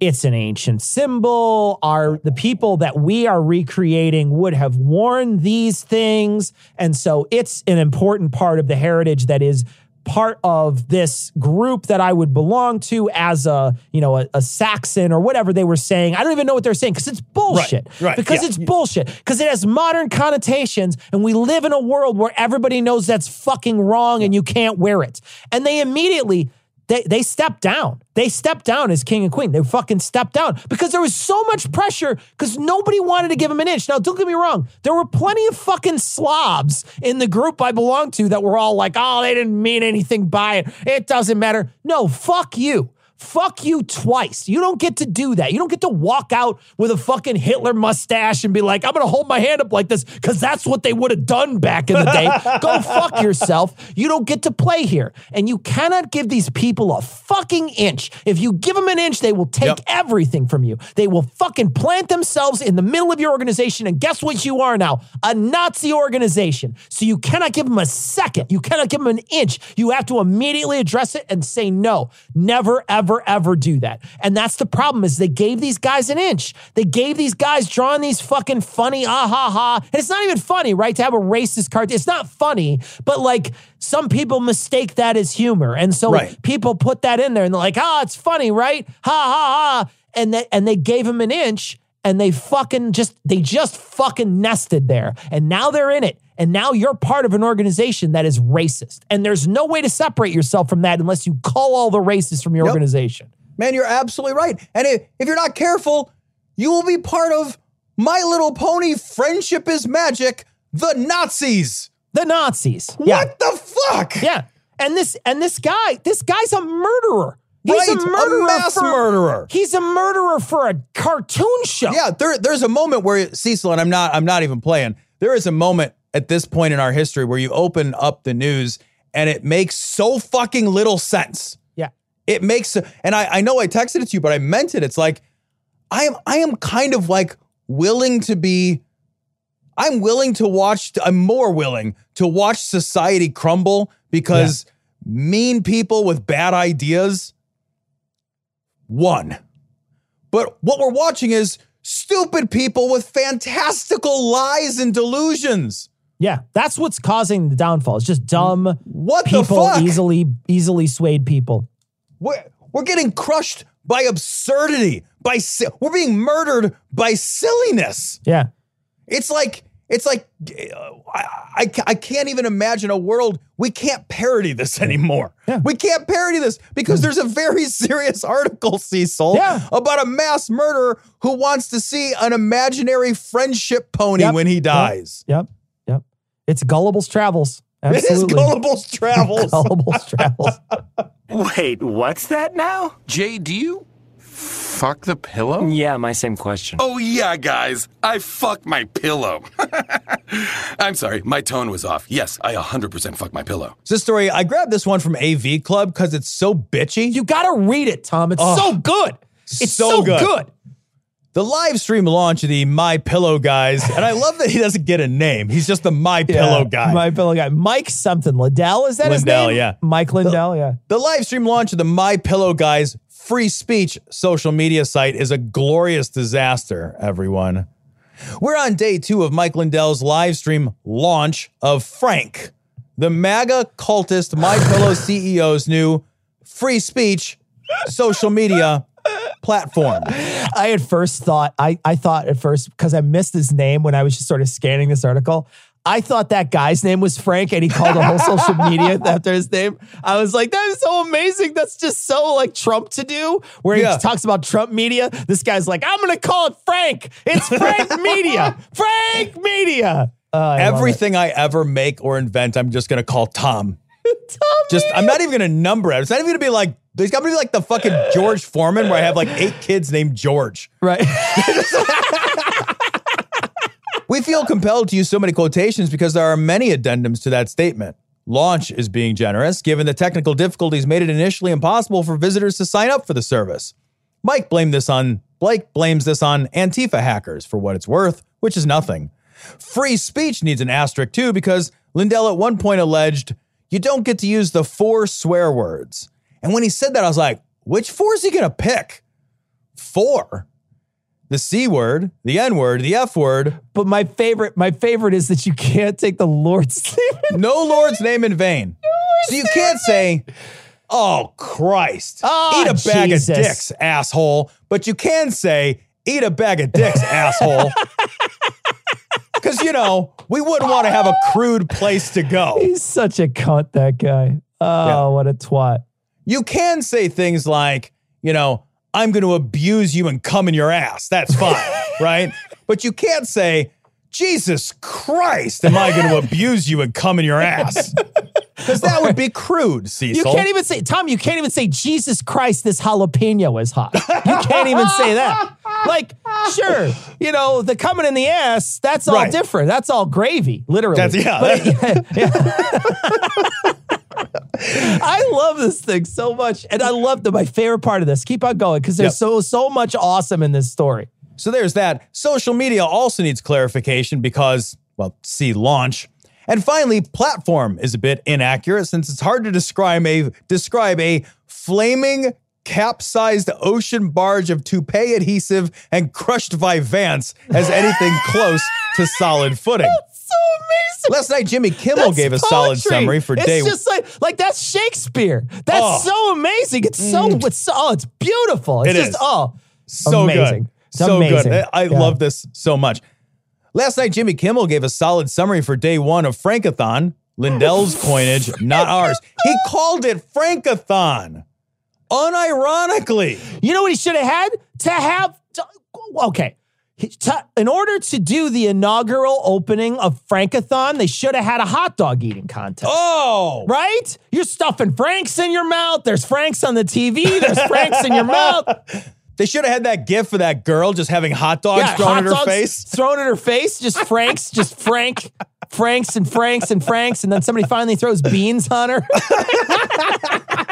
it's an ancient symbol. are the people that we are recreating would have worn these things, and so it's an important part of the heritage that is part of this group that I would belong to as a you know a, a Saxon or whatever they were saying. I don't even know what they're saying because it's bullshit. right, Because yeah. it's bullshit. Because it has modern connotations, and we live in a world where everybody knows that's fucking wrong, and you can't wear it. And they immediately they they stepped down. They stepped down as king and queen. They fucking stepped down because there was so much pressure because nobody wanted to give him an inch. Now, don't get me wrong. There were plenty of fucking slobs in the group I belonged to that were all like, oh, they didn't mean anything by it. It doesn't matter. No, fuck you. Fuck you twice. You don't get to do that. You don't get to walk out with a fucking Hitler mustache and be like, I'm going to hold my hand up like this because that's what they would have done back in the day. Go fuck yourself. You don't get to play here. And you cannot give these people a fucking inch. If you give them an inch, they will take Yep. everything from you. They will fucking plant themselves in the middle of your organization. And guess what you are now? A Nazi organization. So you cannot give them a second. You cannot give them an inch. You have to immediately address it and say no. Never, ever, ever do that. And that's the problem is they gave these guys an inch. They gave these guys drawing these fucking funny ah ha ha. And it's not even funny, right? To have a racist cartoon. It's not funny, but like some people mistake that as humor. And so Right. people put that in there and they're like, ah, it's funny, right? Ha ha ha. And they, and they gave him an inch and they fucking just, they just fucking nested there. And now they're in it. And now you're part of an organization that is racist. And there's no way to separate yourself from that unless you call all the racists from your Yep. organization. Man, you're absolutely right. And if, if you're not careful, you will be part of My Little Pony Friendship is Magic, the Nazis. The Nazis. Yeah. What the fuck? Yeah. And this and this guy, this guy's a murderer. He's Right, a a murderer. mass for, murderer. He's a murderer for a cartoon show. Yeah, there, there's a moment where Cecil, and I'm not, I'm not even playing. There is a moment at this point in our history where you open up the news and it makes so fucking little sense. Yeah. It makes, and I, I know I texted it to you, but I meant it. It's like I am, I am kind of like willing to be. I'm willing to watch. I'm more willing to watch society crumble because mean people with bad ideas won. But what we're watching is stupid people with fantastical lies and delusions. Yeah. That's what's causing the downfall. It's just dumb What the people, fuck? easily, easily swayed people. We're, we're getting crushed by absurdity. By si- we're being murdered by silliness. Yeah. It's like it's like uh, I, I, I can't even imagine a world we can't parody this anymore. Yeah. We can't parody this because there's a very serious article, Cecil, Yeah. about a mass murderer who wants to see an imaginary friendship pony Yep. when he dies. Yep. Yep. It's Gullible's Travels. It is Absolutely. Gullible's Travels. Gullible's Travels. Wait, what's that now? Jay, do you fuck the pillow? Yeah, my same question. Oh, yeah, guys. I fuck my pillow. I'm sorry, my tone was off. Yes, I 100% fuck my pillow. this story, I grabbed this one from AV Club because it's so bitchy. You got to read it, Tom. It's Oh, so good. It's so so, good. good. The live stream launch of the My Pillow guys, and I love that he doesn't get a name. He's just the My Pillow guy. My pillow guy. Mike something. Liddell, is that his name? yeah. Mike Lindell, yeah. The live stream launch of the My Pillow guys free speech social media site is a glorious disaster, everyone. We're on day two of Mike Lindell's live stream launch of Frank, the MAGA cultist My Pillow CEO's new free speech social media platform. I at first thought I I thought at first because I missed his name when I was just sort of scanning this article. I thought that guy's name was Frank and he called the whole social media after his name. I was like, that is so amazing. That's just so like Trump to do, where Yeah. he talks about Trump media. This guy's like, I'm going to call it Frank. It's Frank Media. Frank Media. Oh, I. Everything I ever make or invent, I'm just gonna call Tom. Tom Just I'm not even gonna number it. It's not even gonna be like there's gonna be like the fucking George Foreman where I have like eight kids named George. Right. We feel compelled to use so many quotations because there are many addendums to that statement. Launch is being generous, given the technical difficulties made it initially impossible for visitors to sign up for the service. Mike blamed this on Blake blames this on Antifa hackers for what it's worth, which is nothing. Free speech needs an asterisk too because Lindell at one point alleged you don't get to use the four swear words. And when he said that, I was like, which four is he gonna pick? Four. The C word, the N word, the F word, but my favorite, my favorite is that you can't take the Lord's name. no Lord's name in vain. So you can't say, oh, Christ, Ah, eat a bag Jesus. of dicks, asshole. But you can say, eat a bag of dicks, asshole. Because, you know, we wouldn't want to have a crude place to go. He's such a cunt, that guy. Oh, Yeah. what a twat. You can say things like, you know, I'm going to abuse you and come in your ass. That's fine, right? But you can't say, Jesus Christ, am I going to abuse you and come in your ass? Because that would be crude, Cecil. You can't even say, Tom, you can't even say, Jesus Christ, this jalapeno is hot. You can't even say that. Like, sure, you know, the coming in the ass, that's all Right. different. That's all gravy, literally. That's- yeah. But- yeah. I love this thing so much. And I love the my favorite part of this. Keep on going because there's Yep. so so much awesome in this story. So there's that. Social media also needs clarification because, well, see launch. And finally, platform is a bit inaccurate since it's hard to describe a describe a flaming capsized ocean barge of toupee adhesive and crushed Vyvanse as anything close to solid footing. So amazing. Last night, Jimmy Kimmel That's gave a solid summary for it's day. just like like that's Shakespeare. That's Oh. so amazing. It's so mm. it's so oh, it's beautiful. It's It just is. oh so amazing. good. It's so amazing. good. I, Yeah. love this so much. Last night, Jimmy Kimmel gave a solid summary for day one of Frankathon, Lindell's coinage, not ours. He called it Frankathon. Unironically. You know what he should have had to have. To, okay, in order to do the inaugural opening of Frankathon, they should have had a hot dog eating contest. Oh, Right? You're stuffing Franks in your mouth. There's Franks on the TV. There's Franks in your mouth. They should have had that gif for that girl just having hot dogs thrown hot at her face. Thrown at her face. Just Franks, just Frank, Franks and Franks and Franks. And then somebody finally throws beans on her.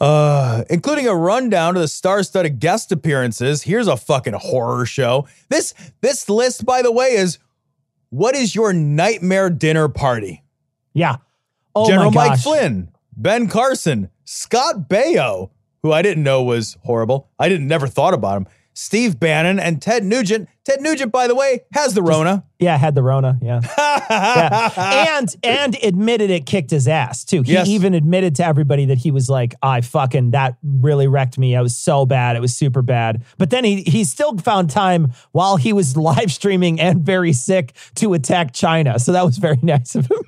Uh, including a rundown of the star-studded guest appearances. Here's a fucking horror show. This this list, by the way, is what is your nightmare dinner party? Yeah. Oh General Mike. Flynn, Ben Carson, Scott Baio, who I didn't know was horrible. I didn't never thought about him. Steve Bannon and Ted Nugent. Ted Nugent, by the way, has the Rona. Yeah, had the Rona. Yeah. Yeah. And and admitted it kicked his ass too. He Yes. even admitted to everybody that he was like, I fucking that really wrecked me. I was so bad. It was super bad. But then he he still found time while he was live streaming and very sick to attack China. So that was very nice of him.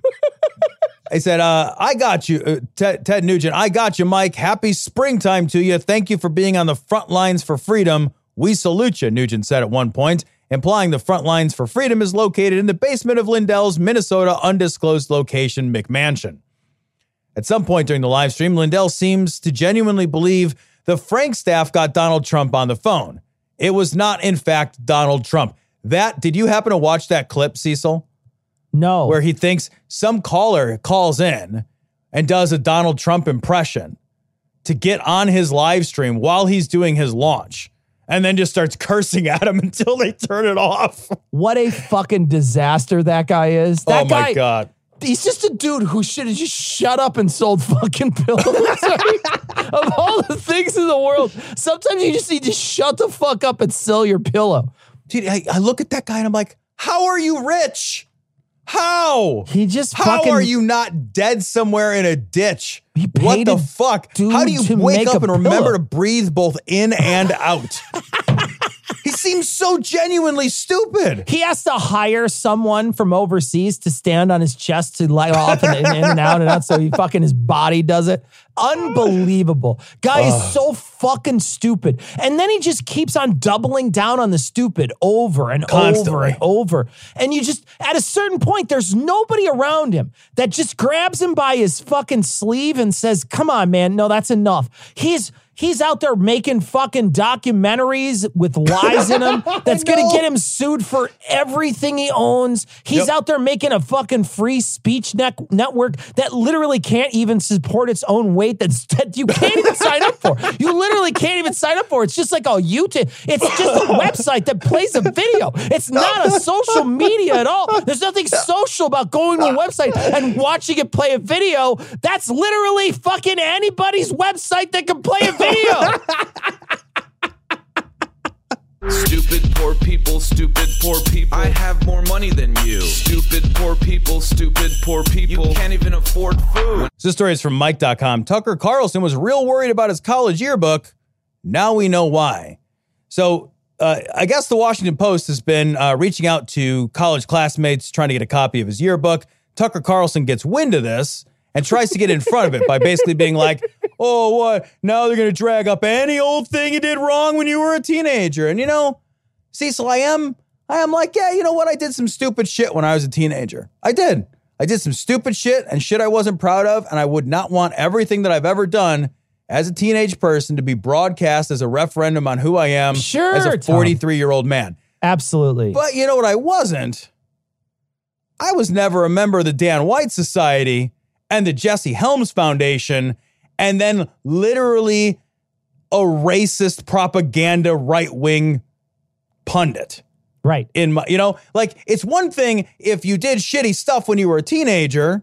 I said, uh, I got you, uh, Ted, Ted Nugent. I got you, Mike. Happy springtime to you. Thank you for being on the front lines for freedom. We salute you, Nugent said at one point, implying the front lines for freedom is located in the basement of Lindell's Minnesota undisclosed location, McMansion. At some point during the live stream, Lindell seems to genuinely believe the Frank staff got Donald Trump on the phone. It was not, in fact, Donald Trump. That, did you happen to watch that clip, Cecil? No. where he thinks some caller calls in and does a Donald Trump impression to get on his live stream while he's doing his launch. And then just starts cursing at him until they turn it off. What a fucking disaster that guy is. Oh that oh guy, my god. He's just a dude who should have just shut up and sold fucking pillows. of all the things in the world, sometimes you just need to shut the fuck up and sell your pillow. Dude, I, I look at that guy and I'm like, how are you rich? How? He just How fucking, are you not dead somewhere in a ditch? What the fuck? How do you wake up and remember to breathe both in and out? seems so genuinely stupid. He has to hire someone from overseas to stand on his chest to light off and in, in and out and out. So he fucking his body does it. Unbelievable. Guy is so fucking stupid. And then he just keeps on doubling down on the stupid over and over and over. And you just, at a certain point, there's nobody around him that just grabs him by his fucking sleeve and says, Come on, man. No, that's enough. He's, He's out there making fucking documentaries with lies in them that's going to get him sued for everything he owns. He's Yep. out there making a fucking free speech net- network that literally can't even support its own weight that's, that you can't even sign up for. You literally can't even sign up for. It's just like a YouTube. It's just a website that plays a video. It's not a social media at all. There's nothing social about going to a website and watching it play a video. That's literally fucking anybody's website that can play a video. Stupid poor people, stupid poor people. I have more money than you. Stupid poor people, stupid poor people. You can't even afford food. So this story is from Mic.com. Tucker Carlson was real worried about his college yearbook. Now we know why. So uh, I guess the Washington Post has been uh, reaching out to college classmates trying to get a copy of his yearbook. Tucker Carlson gets wind of this and tries to get in front of it by basically being like, oh, what? Now they're going to drag up any old thing you did wrong when you were a teenager. And you know, Cecil, I am, I am like, yeah, you know what? I did some stupid shit when I was a teenager. I did. I did some stupid shit and shit I wasn't proud of. And I would not want everything that I've ever done as a teenage person to be broadcast as a referendum on who I am Sure, as a 43 year old man. Absolutely. But you know what I wasn't? I was never a member of the Dan White Society and the Jesse Helms Foundation, and then literally a racist propaganda right wing pundit. right. In my, you know, like it's one thing if you did shitty stuff when you were a teenager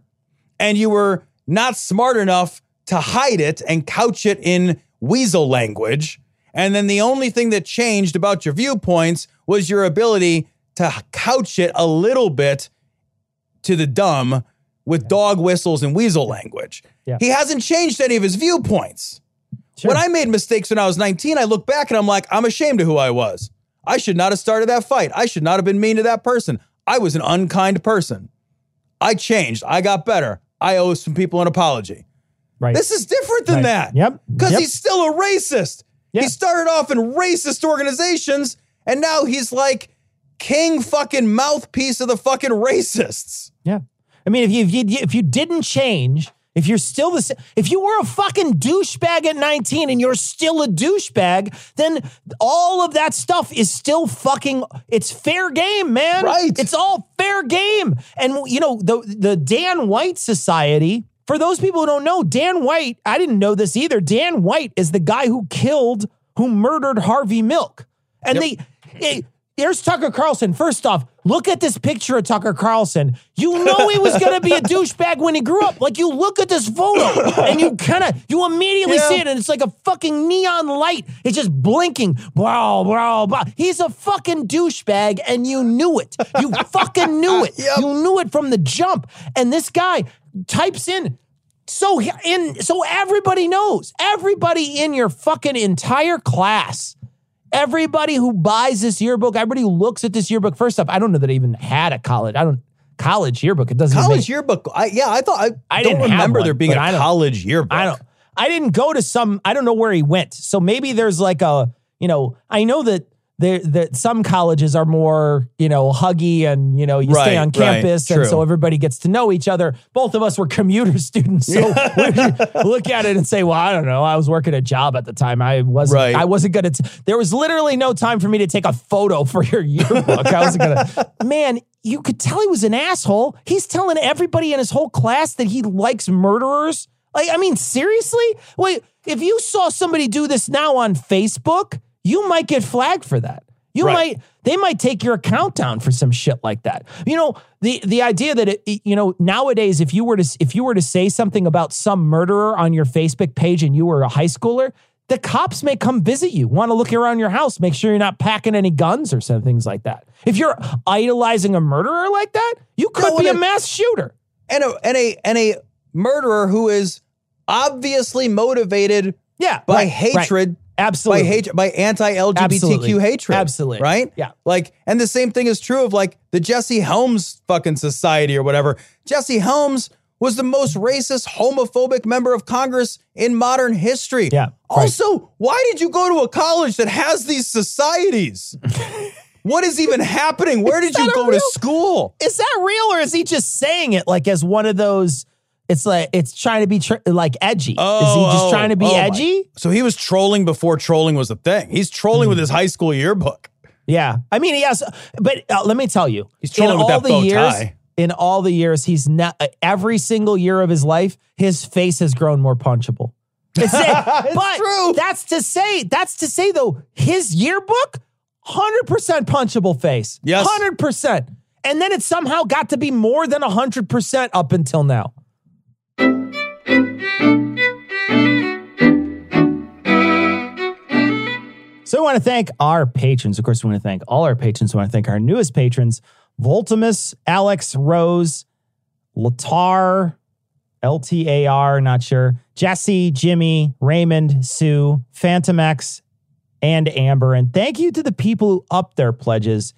and you were not smart enough to hide it and couch it in weasel language. And then the only thing that changed about your viewpoints was your ability to couch it a little bit to the dumb with dog whistles and weasel language. Yeah. He hasn't changed any of his viewpoints. Sure. When I made mistakes when I was 19, I look back and I'm like, I'm ashamed of who I was. I should not have started that fight. I should not have been mean to that person. I was an unkind person. I changed. I got better. I owe some people an apology. right. This is different than Right. that. Yep. Because Yep. he's still a racist. Yeah. He started off in racist organizations and now he's like king fucking mouthpiece of the fucking racists. Yeah. I mean, if you, if you if you didn't change, if you're still the same, if you were a fucking douchebag at 19 and you're still a douchebag, then all of that stuff is still fucking it's fair game, man. Right. It's all fair game. And you know, the the Dan White Society, for those people who don't know, Dan White, I didn't know this either. Dan White is the guy who killed, who murdered Harvey Milk. And they it, Here's Tucker Carlson. First off, look at this picture of Tucker Carlson. You know he was going to be a douchebag when he grew up. Like you look at this photo and you kind of you immediately Yeah. see it, and it's like a fucking neon light. It's just blinking. Blah blah blah. He's a fucking douchebag, and you knew it. You fucking knew it. Yep. You knew it from the jump. And this guy types in. So in so everybody knows. Everybody in your fucking entire class everybody who buys this yearbook, everybody who looks at this yearbook, first off, I don't know that I even had a college. I don't college yearbook. It doesn't College make- yearbook. I, yeah, I thought I, I don't didn't remember one, there being a college yearbook. I don't I didn't go to some I don't know where he went. So maybe there's like a, you know, I know that there that some colleges are more, you know, huggy and, you know, you stay Right, on right, campus and so everybody gets to know each other. Both of us were commuter students. So look at it and say, well, I don't know. I was working a job at the time. I wasn't Right. I wasn't gonna t- there was literally no time for me to take a photo for your yearbook. I wasn't gonna man, you could tell he was an asshole. He's telling everybody in his whole class that he likes murderers. Like, I mean, seriously? Wait, if you saw somebody do this now on Facebook, you might get flagged for that. You Right. might they might take your account down for some shit like that. You know, the the idea that it, you know, nowadays if you were to if you were to say something about some murderer on your Facebook page and you were a high schooler, the cops may come visit you, want to look around your house, make sure you're not packing any guns or some things like that. If you're idolizing a murderer like that, you could No, be a mass shooter. and a and a and a murderer who is obviously motivated Yeah, by right, right. Absolutely. by hatred by anti-LGBTQ Absolutely. hatred. Absolutely. Right? Yeah. Like, and the same thing is true of like the Jesse Helms fucking society or whatever. Jesse Helms was the most racist, homophobic member of Congress in modern history. Yeah, right. Also, why did you go to a college that has these societies? what is even happening? Where did you go to school? is that real or is he just saying it like as one of those it's like it's trying to be tr- like edgy is he just oh, trying to be oh my- edgy So he was trolling before trolling was a thing. He's trolling with his high school yearbook. yeah i mean he has but uh, let me tell you He's trolling in with all that the bow years tie. in all the years he's not uh, every single year of his life his face has grown more punchable it's, it, but true. that's to say that's to say though his yearbook 100% punchable face Yes. 100% and then it somehow got to be more than 100% up until now So we want to thank our patrons. Of course, we want to thank all our patrons. We want to thank our newest patrons, Voltimus, Alex, Rose, Latar, LTAR, not sure, Jesse, Jimmy, Raymond, Sue, Phantom X, and Amber. And thank you to the people who upped their pledges,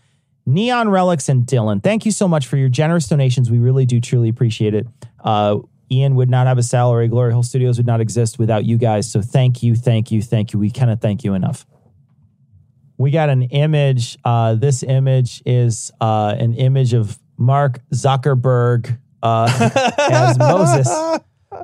Neon Relics and Dylan. Thank you so much for your generous donations. We really do truly appreciate it. Uh, Ian would not have a salary. Glory Hole Studios would not exist without you guys. So thank you, thank you, thank you. We cannot thank you enough. We got an image. Uh, this image is uh, an image of Mark Zuckerberg uh, as Moses.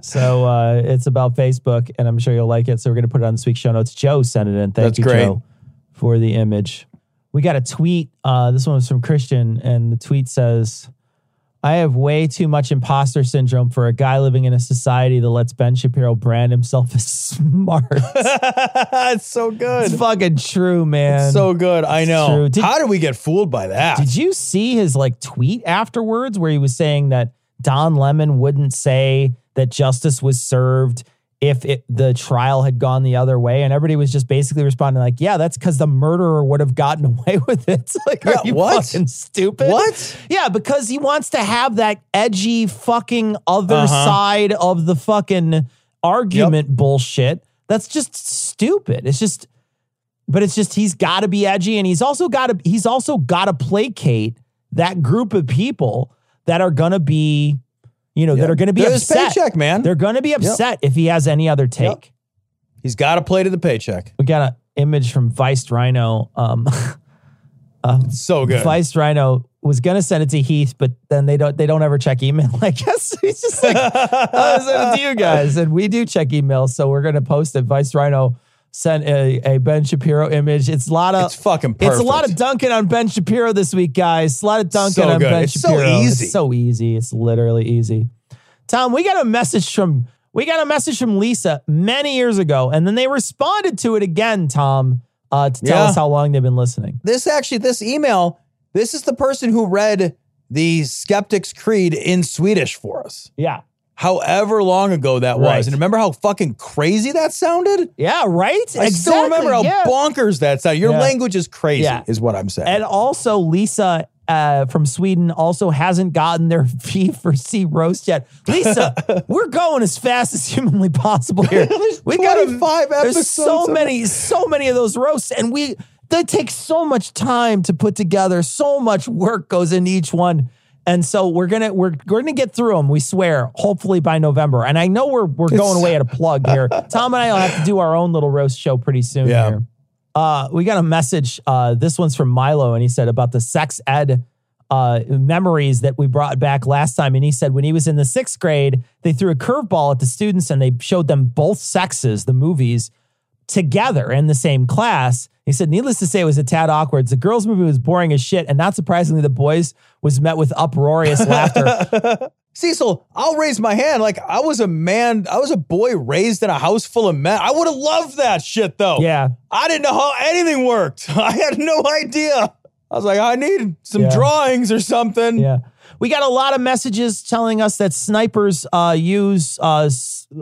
So uh, it's about Facebook, and I'm sure you'll like it. So we're going to put it on this week's show notes. Joe sent it in. Thank That's you, great. Joe, for the image. We got a tweet. Uh, this one was from Christian, and the tweet says, I have way too much imposter syndrome for a guy living in a society that lets Ben Shapiro brand himself as smart. it's so good. it's fucking true, man. It's so good. I know. Did- How did we get fooled by that? Did you see his like tweet afterwards where he was saying that Don Lemon wouldn't say that justice was served if it, the trial had gone the other way? And everybody was just basically responding like, "Yeah, that's because the murderer would have gotten away with it." It's like, Yeah, are you what? fucking stupid? What? Yeah, because he wants to have that edgy fucking other Uh-huh. side of the fucking argument bullshit. That's just stupid. It's just but it's just he's got to be edgy and he's also got to he's also got to placate that group of people that are going to be you know that are going to be They're upset. paycheck, man. They're going to be upset if he has any other take. He's got to play to the paycheck. We got an image from Vice Rhino um So good. Vice Rhino was gonna send it to Heath, but then they don't they don't ever check email. I guess he's just like I'll send it to you guys, and we do check email, so we're gonna post it. Vice Rhino sent a, a Ben Shapiro image. It's a lot of It's fucking It's a lot of dunking on Ben Shapiro this week, guys. A lot of dunking So on good. Ben It's so Shapiro. easy. It's so easy. It's literally easy. Tom, we got a message from we got a message from Lisa many years ago, and then they responded to it again, Tom, uh, to tell Yeah. us how long they've been listening. This actually, this email, this is the person who read the Skeptic's Creed in Swedish for us. Yeah. However long ago that Right. was. And remember how fucking crazy that sounded? Yeah, right? I still remember how yeah. bonkers that sounded. Your Yeah. language is crazy, Yeah. is what I'm saying. And also, Lisa uh, from Sweden also hasn't gotten their fee for C roast yet. Lisa, we're going as fast as humanly possible here. We got 25 There's so many, so many of those roasts, and we they take so much time to put together. So much work goes into each one. And so we're gonna we're we're gonna get through them. We swear. Hopefully by November. And I know we're we're going away at a plug here. Tom and I will have to do our own little roast show pretty soon Yeah. here. Uh, we got a message. Uh, this one's from Milo, and he said about the sex ed uh, memories that we brought back last time. And he said when he was in the sixth grade, they threw a curveball at the students and they showed them both sexes, the movies, together in the same class. He said, needless to say, it was a tad awkward. The girls' movie was boring as shit, and not surprisingly, the boys was met with uproarious laughter. Cecil, I'll raise my hand. Like I was a man, I was a boy raised in a house full of men. I would have loved that shit though. Yeah. I didn't know how anything worked. I had no idea. I was like, I need some Yeah. drawings or something. Yeah. We got a lot of messages telling us that snipers uh, use uh,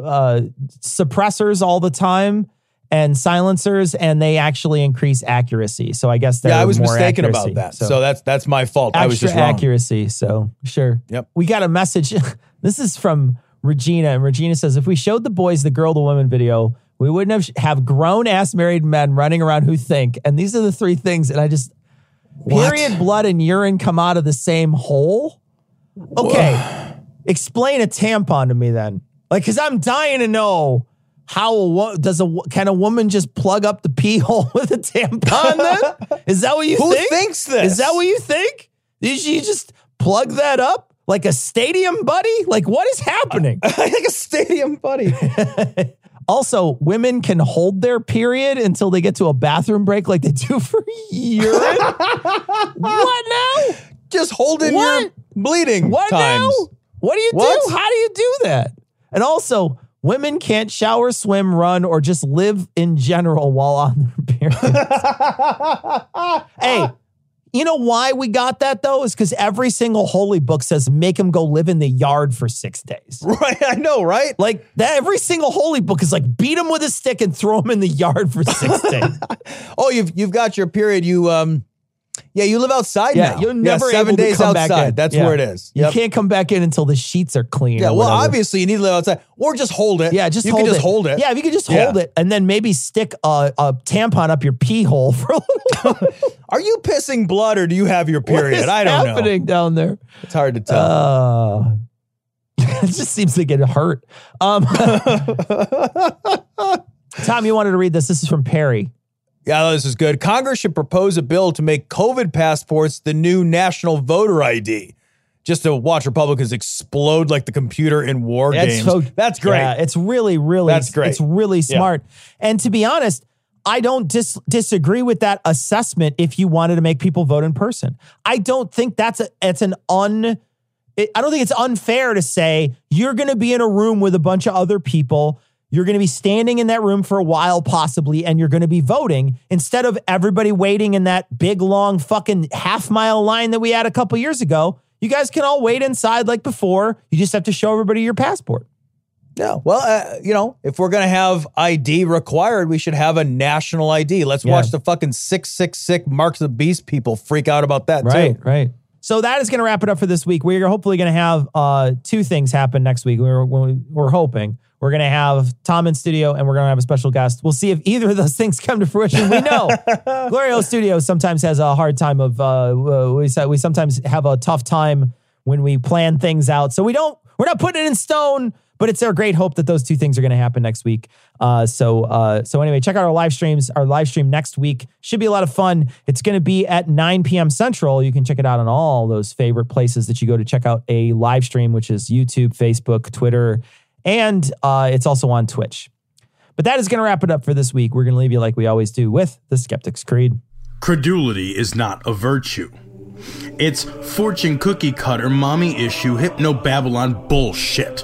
uh, suppressors all the time and silencers, and they actually increase accuracy. So I guess Yeah, I was mistaken accuracy. about that. So, that's that's my fault. I was extra just wrong. accuracy. So sure. Yep. We got a message. this is from Regina, and Regina says, if we showed the boys the girl to woman video, we wouldn't have have grown ass married men running around who think. And these are the three things. And I just period, blood, and urine come out of the same hole. Okay, explain a tampon to me then. Like, cause I'm dying to know. How a wo- does a can a woman just plug up the pee hole with a tampon? Then is that what you Who think? thinks this? Is that what you think? Did she just plug that up like a stadium buddy? Like what is happening? like a stadium buddy. also, women can hold their period until they get to a bathroom break like they do for urine. what now? Just holding What? your bleeding What times. now? What do you What? do? How do you do that? And also, women can't shower, swim, run, or just live in general while on their period. hey, you know why we got that though? Is because every single holy book says make them go live in the yard for six days. Right, I know, right? Like that, every single holy book is like beat them with a stick and throw them in the yard for six days. Oh, you've you've got your period. You um, yeah, you live outside Yeah, now. you're never seven able to days come back outside. in. That's Yeah. where it is. You can't come back in until the sheets are clean. Yeah, well, whatever. obviously you need to live outside, or just hold it. Yeah, just you hold can just it. hold it. Yeah, if you could just Yeah. hold it and then maybe stick a, a tampon up your pee hole for a little. Are you pissing blood or do you have your period? I don't know. happening down there? It's hard to tell. Uh, it just seems to get hurt. Um, Tom, you wanted to read this. This is from Perry. Yeah, this is good. Congress should propose a bill to make COVID passports the new national voter ID. Just to watch Republicans explode like the computer in war That's games. so- That's great. Yeah, it's really, really, That's great. It's really Yeah. smart. And to be honest, I don't dis- disagree with that assessment. If you wanted to make people vote in person, I don't think that's a it's an un. It, I don't think it's unfair to say you're going to be in a room with a bunch of other people. You're going to be standing in that room for a while, possibly, and you're going to be voting instead of everybody waiting in that big, long, fucking half mile line that we had a couple years ago. You guys can all wait inside like before. You just have to show everybody your passport. Yeah. Well, uh, you know, if we're going to have ID required, we should have a national ID. Let's Yeah. watch the fucking 666 Marks of the Beast people freak out about that Right, too. right. So that is going to wrap it up for this week. We're hopefully going to have uh, two things happen next week. We're, we're, we're hoping we're going to have Tom in studio and we're going to have a special guest. We'll see if either of those things come to fruition. We know Glory Hole Studio sometimes has a hard time of uh, uh, we we sometimes have a tough time when we plan things out. So we don't we're not putting it in stone. But it's our great hope that those two things are going to happen next week. Uh, so, uh, so anyway, check out our live streams. Our live stream next week should be a lot of fun. It's going to be at 9 p.m. Central. You can check it out on all those favorite places that you go to check out a live stream, which is YouTube, Facebook, Twitter, and uh, it's also on Twitch. But that is going to wrap it up for this week. We're going to leave you like we always do with the Skeptic's Creed. Credulity is not a virtue. It's fortune cookie cutter, mommy issue, hypno Babylon bullshit.